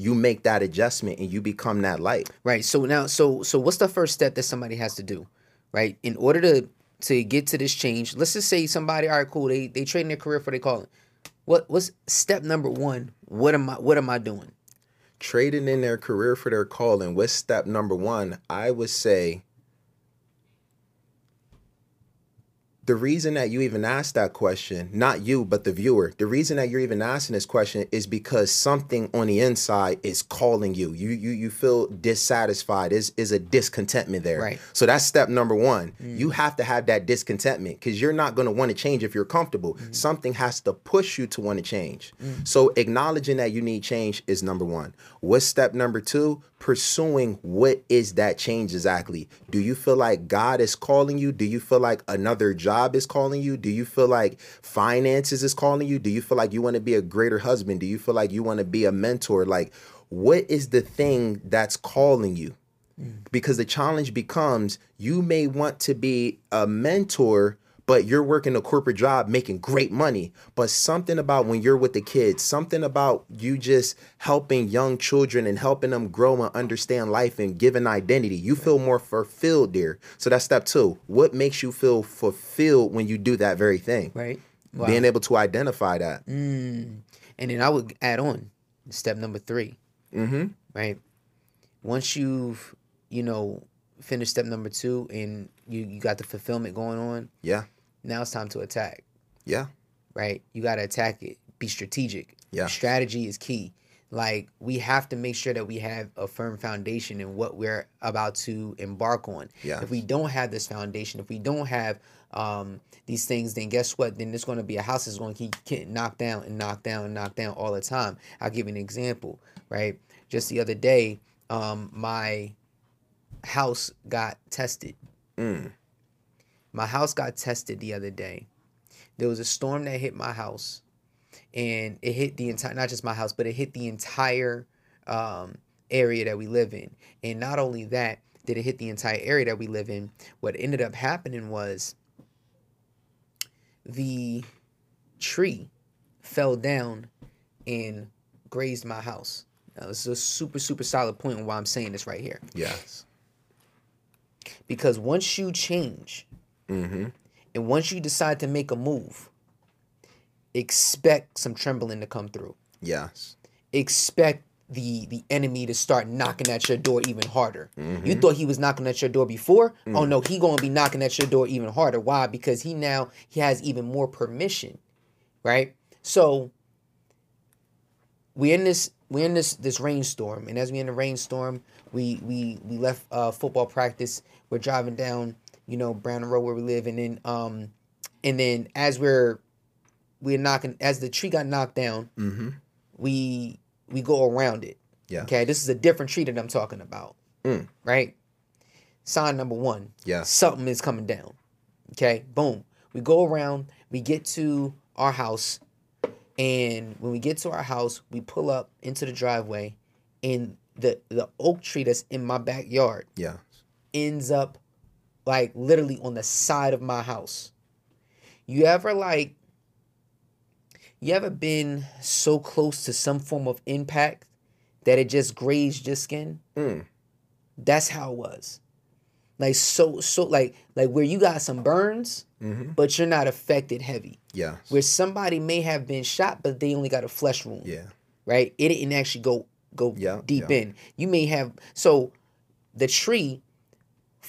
you make that adjustment and you become that light. Right. So now, so so what's the first step that somebody has to do, right? In order to to get to this change, let's just say somebody, all right, cool, they they trading their career for they calling. What what's step number one? What am I what am I doing? trading in their career for their calling, what's step number one? I would say the reason that you even asked that question, not you, but the viewer, the reason that you're even asking this question is because something on the inside is calling you. You you you feel dissatisfied. Is is a discontentment there. Right. So that's step number one. Mm. You have to have that discontentment because you're not going to want to change if you're comfortable. Mm. Something has to push you to want to change. Mm. So acknowledging that you need change is number one. What's step number two? Pursuing what is that change exactly? Do you feel like God is calling you? Do you feel like another job is calling you? Do you feel like finances is calling you? Do you feel like you want to be a greater husband? Do you feel like you want to be a mentor? Like, what is the thing that's calling you? Mm. because the challenge becomes you may want to be a mentor but you're working a corporate job making great money but something about when you're with the kids something about you just helping young children and helping them grow and understand life and give an identity you feel more fulfilled there so that's step two what makes you feel fulfilled when you do that very thing Right. Wow. being able to identify that Mm. And then I would add on step number 3 mm-hmm Right. Once you've, you know, finished step number two and you, you got the fulfillment going on, yeah now it's time to attack. yeah Right. You got to attack it. Be strategic. Yeah. Strategy is key. Like we have to make sure that we have a firm foundation in what we're about to embark on. Yes. If we don't have this foundation, if we don't have um, these things, then guess what? Then there's going to be a house that's going to keep getting knocked down and knocked down and knocked down all the time. I'll give you an example, right? Just the other day, um, my house got tested. mm. My house got tested the other day. There was a storm that hit my house, and it hit the entire not just my house, but it hit the entire um, area that we live in. And not only that, did it hit the entire area that we live in? What ended up happening was the tree fell down and grazed my house. Now, this is a super, super solid point on why I'm saying this right here. yes Because once you change mm-hmm and once you decide to make a move, expect some trembling to come through. yes Expect the the enemy to start knocking at your door even harder. You thought he was knocking at your door before? Oh no, he going to be knocking at your door even harder. Why? Because he now he has even more permission, right? So we're in this we're in this this rainstorm, and as we in the rainstorm, we we we left uh, football practice. We're driving down, you know, Brown and Road where we live, and then um, and then as we're we're knocking as the tree got knocked down, mm-hmm we we go around it. Yeah. Okay, this is a different tree that I'm talking about. Mm. Right. Sign number one. Yeah. Something is coming down. Okay. Boom. We go around. We get to our house, and when we get to our house, we pull up into the driveway, and the the oak tree that's in my backyard Yeah. ends up like literally on the side of my house. You ever like you ever been so close to some form of impact that it just grazed your skin? Mm. That's how it was. Like so so like like where you got some burns, Mm-hmm. but you're not affected heavy. Yeah. Where somebody may have been shot, but they only got a flesh wound Yeah. right? It didn't actually go go Yeah, deep yeah. in. You may have so the tree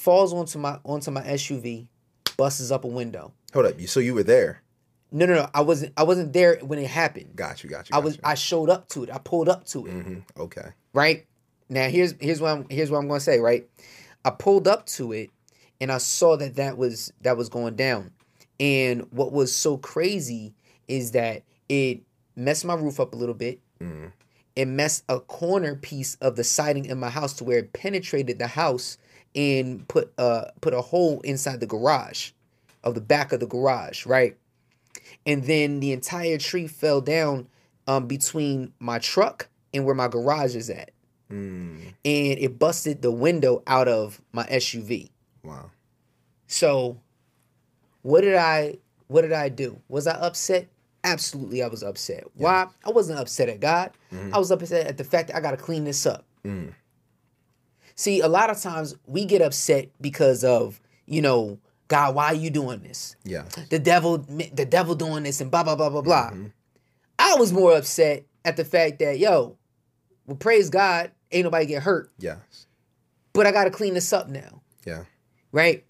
falls onto my onto my SUV, busts up a window. Hold up. You so you were there? No, no, no. I wasn't. I wasn't there when it happened. Got you. Got you. I was. I showed up to it. I pulled up to it. mm-hmm. Okay. Right now, here's here's what I'm here's what I'm gonna say. Right, I pulled up to it, and I saw that that was that was going down. And what was so crazy is that it messed my roof up a little bit. Mm. it messed a corner piece of the siding in my house to where it penetrated the house and put uh put a hole inside the garage of the back of the garage, right? And then the entire tree fell down um between my truck and where my garage is at. Mm. And it busted the window out of my SUV. Wow. So what did I what did I do? Was I upset? Absolutely I was upset. Why? I wasn't upset at God. I was upset at the fact that I gotta clean this up. Mm. See, a lot of times we get upset because of, you know, God, why are you doing this? Yeah. The devil the devil doing this and blah blah blah blah blah. Mm-hmm. I was more upset at the fact that, yo, well, praise God, ain't nobody get hurt, Yes. but I gotta clean this up now. Yeah. right?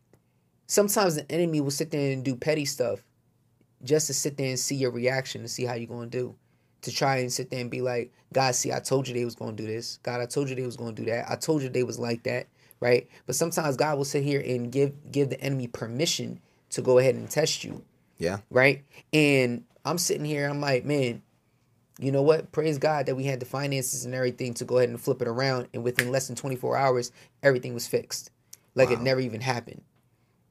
sometimes the enemy will sit there and do petty stuff just to sit there and see your reaction and see how you're going to do. To try and sit there and be like, God, see, I told you they was going to do this. God, I told you they was going to do that. I told you they was like that, right? But sometimes God will sit here and give give the enemy permission to go ahead and test you, Yeah. right? And I'm sitting here, I'm like, man, you know what? Praise God that we had the finances and everything to go ahead and flip it around. And within less than 24 hours, everything was fixed. Like it never even happened.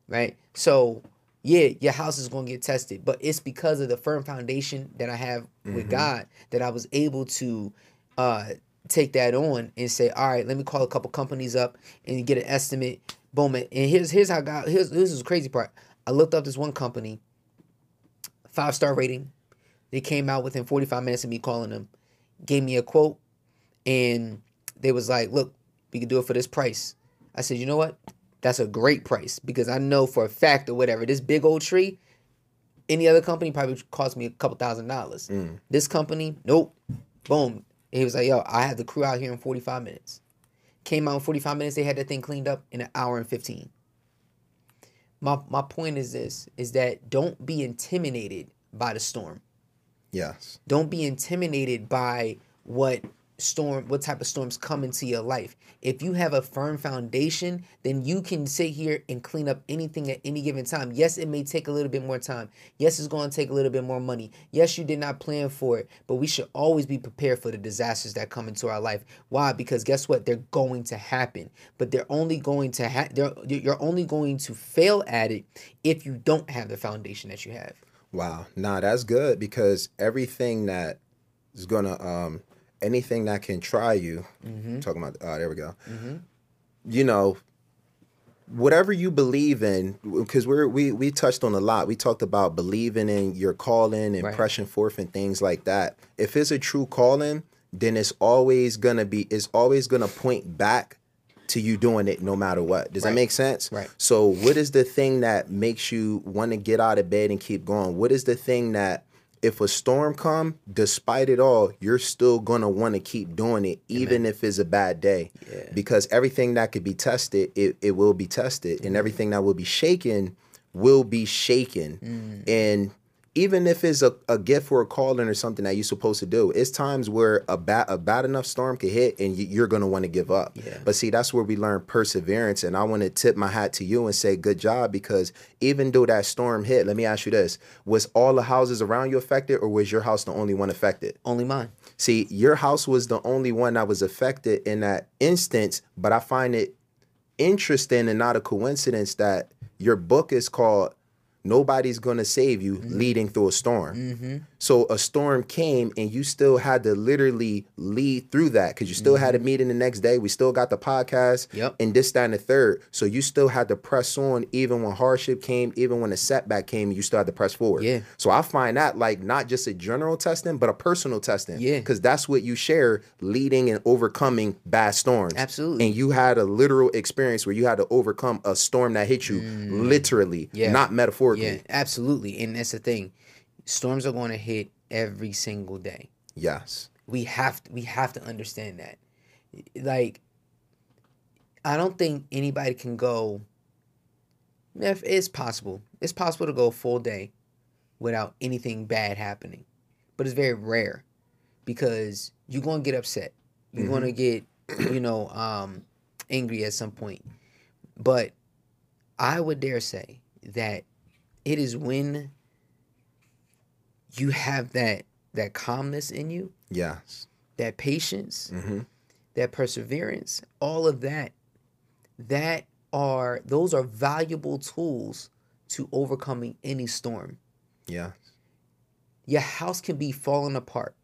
Right? So, yeah, your house is going to get tested. But it's because of the firm foundation that I have with God that I was able to uh, take that on and say, all right, let me call a couple companies up and get an estimate. Boom. And here's here's how God here's this is the crazy part. I looked up this one company, five star rating. They came out within 45 minutes of me calling them, gave me a quote, and they was like, look, we can do it for this price. I said, you know what? That's a great price because I know for a fact or whatever, this big old tree, any other company probably cost me a couple thousand dollars. Mm. This company, nope. Boom. He was like, yo, I have the crew out here in 45 minutes. Came out in 45 minutes, they had that thing cleaned up in an hour and 15. My my point is this is that don't be intimidated by the storm. Yes. Don't be intimidated by what storm what type of storms come into your life. If you have a firm foundation, then you can sit here and clean up anything at any given time. Yes, it may take a little bit more time. Yes, it's going to take a little bit more money. Yes, you did not plan for it, but we should always be prepared for the disasters that come into our life. Why? Because guess what? They're going to happen, but they're only going to ha- they're you're only going to fail at it if you don't have the foundation that you have. Wow. Nah, that's good because everything that is gonna um anything that can try you. Talking about uh there we go. You know, whatever you believe in, because we're we we touched on a lot. We talked about believing in your calling and Right. pressing forth and things like that. If it's a true calling, then it's always gonna be it's always gonna point back to you doing it no matter what. Does that make sense? Right. So what is the thing that makes you want to get out of bed and keep going? What is the thing that if a storm come, despite it all, you're still gonna want to keep doing it, even if it's a bad day. Yeah. Because everything that could be tested, it, it will be tested. Mm-hmm. And everything that will be shaken will be shaken. Mm. And even if it's a, a gift or a calling or something that you're supposed to do, it's times where a bad a bad enough storm could hit and you, you're gonna want to give up. Yeah. But see, that's where we learn perseverance. And I want to tip my hat to you and say good job because even though that storm hit, let me ask you this: Was all the houses around you affected, or was your house the only one affected? Only mine. See, your house was the only one that was affected in that instance, but I find it interesting and not a coincidence that your book is called Nobody's Gonna Save You mm-hmm. Leading Through a Storm. Mm-hmm. So a storm came and you still had to literally lead through that because you still had a meeting the next day. We still got the podcast Yep. and this, that, and the third. So you still had to press on even when hardship came, even when a setback came, you still had to press forward. Yeah. So I find that like not just a general testing, but a personal testing. Yeah. Because that's what you share leading and overcoming bad storms. Absolutely. And you had a literal experience where you had to overcome a storm that hit you literally, Mm. Yeah. not metaphorically. Yeah, absolutely. And that's the thing. Storms are going to hit every single day. Yes. We have to, we have to understand that. Like I don't think anybody can go if it's possible. It's possible to go a full day without anything bad happening. But it's very rare because you're going to get upset. You're going to get, you know, um angry at some point. But I would dare say that it is when you have that that calmness in you, Yes. that patience, hmm that perseverance, all of that that are those are valuable tools to overcoming any storm. Yeah. Your house can be falling apart.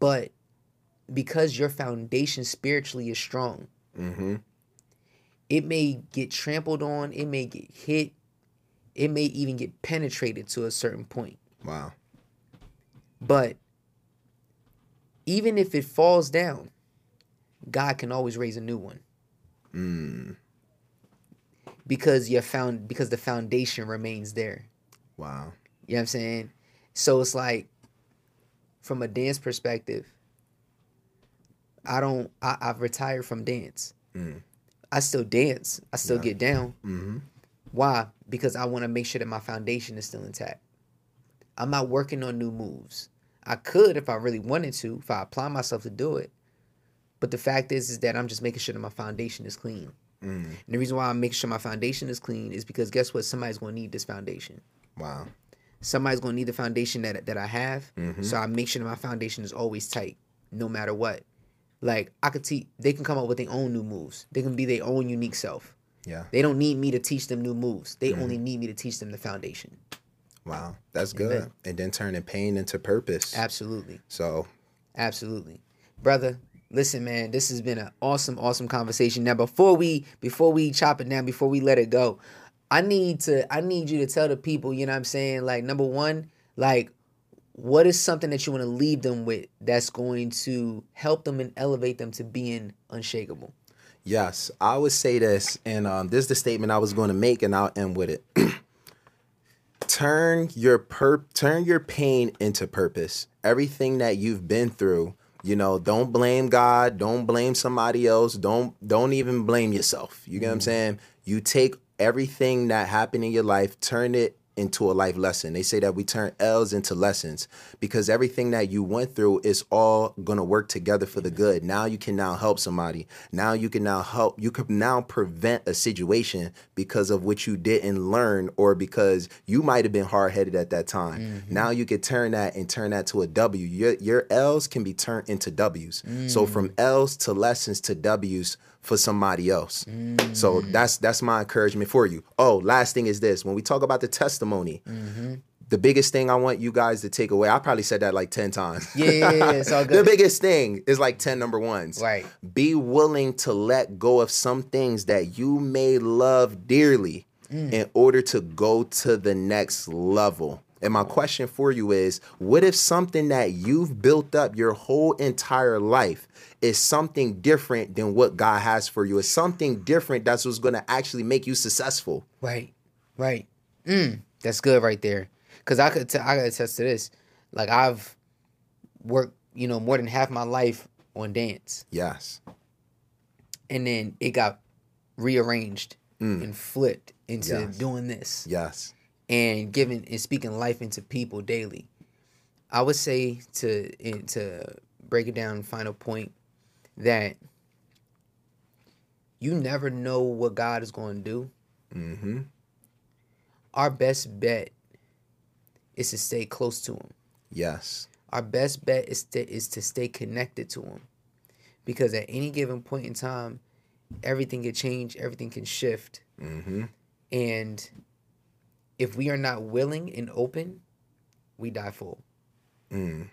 But because your foundation spiritually is strong, hmm it may get trampled on, it may get hit, it may even get penetrated to a certain point. Wow. But even if it falls down, God can always raise a new one Mm. because you found because the foundation remains there. Wow. You know what I'm saying? So it's like from a dance perspective, I don't I, I've retired from dance. Mm. I still dance. I still Yeah. get down. Mm-hmm. Why? Because I want to make sure that my foundation is still intact. I'm not working on new moves. I could if I really wanted to, if I apply myself to do it. But the fact is, is that I'm just making sure that my foundation is clean. Mm. And the reason why I'm making sure my foundation is clean is because guess what? Somebody's going to need this foundation. Wow. Somebody's going to need the foundation that that I have. Mhm. So I make sure that my foundation is always tight, no matter what. Like I could teach, they can come up with their own new moves. They can be their own unique self. Yeah. They don't need me to teach them new moves. They Mm-hmm. only need me to teach them the foundation. Wow. That's good. Amen. And then turning pain into purpose. Absolutely. So Absolutely. Brother, listen, man, this has been an awesome, awesome conversation. Now before we before we chop it down, before we let it go, I need to I need you to tell the people, you know what I'm saying? Like number one, like what is something that you want to leave them with that's going to help them and elevate them to being unshakable? Yes, I would say this, and um, this is the statement I was going to make, and I'll end with it. turn your per turn your pain into purpose. Everything that you've been through, you know, don't blame God, don't blame somebody else, don't don't even blame yourself. You get what I'm saying? You take everything that happened in your life, turn it into a life lesson. They say that we turn L's into lessons because everything that you went through is all going to work together for the good. Now you can now help somebody. Now you can now help. You can now prevent a situation because of what you didn't learn or because you might have been hard headed at that time. Mm-hmm. Now you can turn that and turn that to a W. Your, your L's can be turned into W's. So from mm. L's to lessons to W's for somebody else. Mm. So that's that's my encouragement for you. Oh, last thing is this: when we talk about the testimony, mm-hmm. the biggest thing I want you guys to take away. I probably said that like ten times. Yeah, yeah, yeah, it's all the biggest thing is like ten number ones. Right. Be willing to let go of some things that you may love dearly mm. in order to go to the next level. And my question for you is what if something that you've built up your whole entire life is something different than what God has for you? It's something different that's what's going to actually make you successful. Right, right. Mm, that's good right there. Cause I could, t- I could attest to this. Like I've worked, you know, more than half my life on dance, Yes. and then it got rearranged and flipped into Yes. doing this Yes. and giving and speaking life into people daily. I would say to to break it down, final point that you never know what God is going to do. Mm-hmm. Our best bet is to stay close to Him. Yes. Our best bet is to, is to stay connected to Him, because at any given point in time, everything can change, everything can shift, Mm-hmm. and if we are not willing and open, we die full. Mm.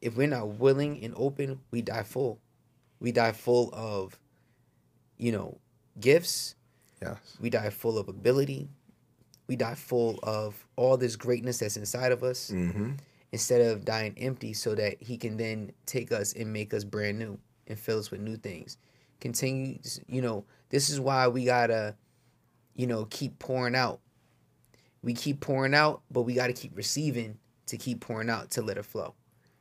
If we're not willing and open, we die full. We die full of, you know, gifts. Yes. We die full of ability. We die full of all this greatness that's inside of us Mm-hmm. instead of dying empty so that he can then take us and make us brand new and fill us with new things. Continue, you know, this is why we gotta, you know, keep pouring out. We keep pouring out, but we gotta keep receiving to keep pouring out to let it flow.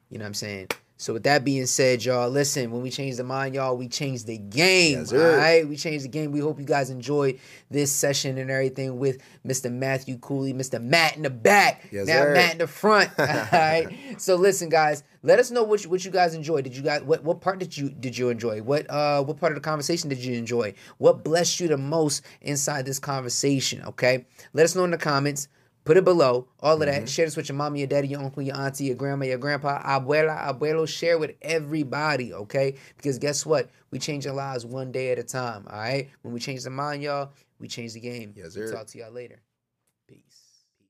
You know what I'm saying? So with that being said, y'all, listen, when we change the mind, y'all, we change the game. Yes, all right? We change the game. We hope you guys enjoyed this session and everything with Mr. Matthew Cooley, Mr. Matt in the back. Yes, now sir. Matt in the front. all right. So listen, guys, let us know what you, what you guys enjoyed. Did you guys what what part did you did you enjoy? What uh what part of the conversation did you enjoy? What blessed you the most inside this conversation? Okay. Let us know in the comments. Put it below. All of that. Mm-hmm. Share this with your mama, your daddy, your uncle, your auntie, your grandma, your grandpa, abuela, abuelo. Share with everybody, okay? Because guess what? We change our lives one day at a time, all right? When we change the mind, y'all, we change the game. Yes, We'll sir. Talk to y'all later.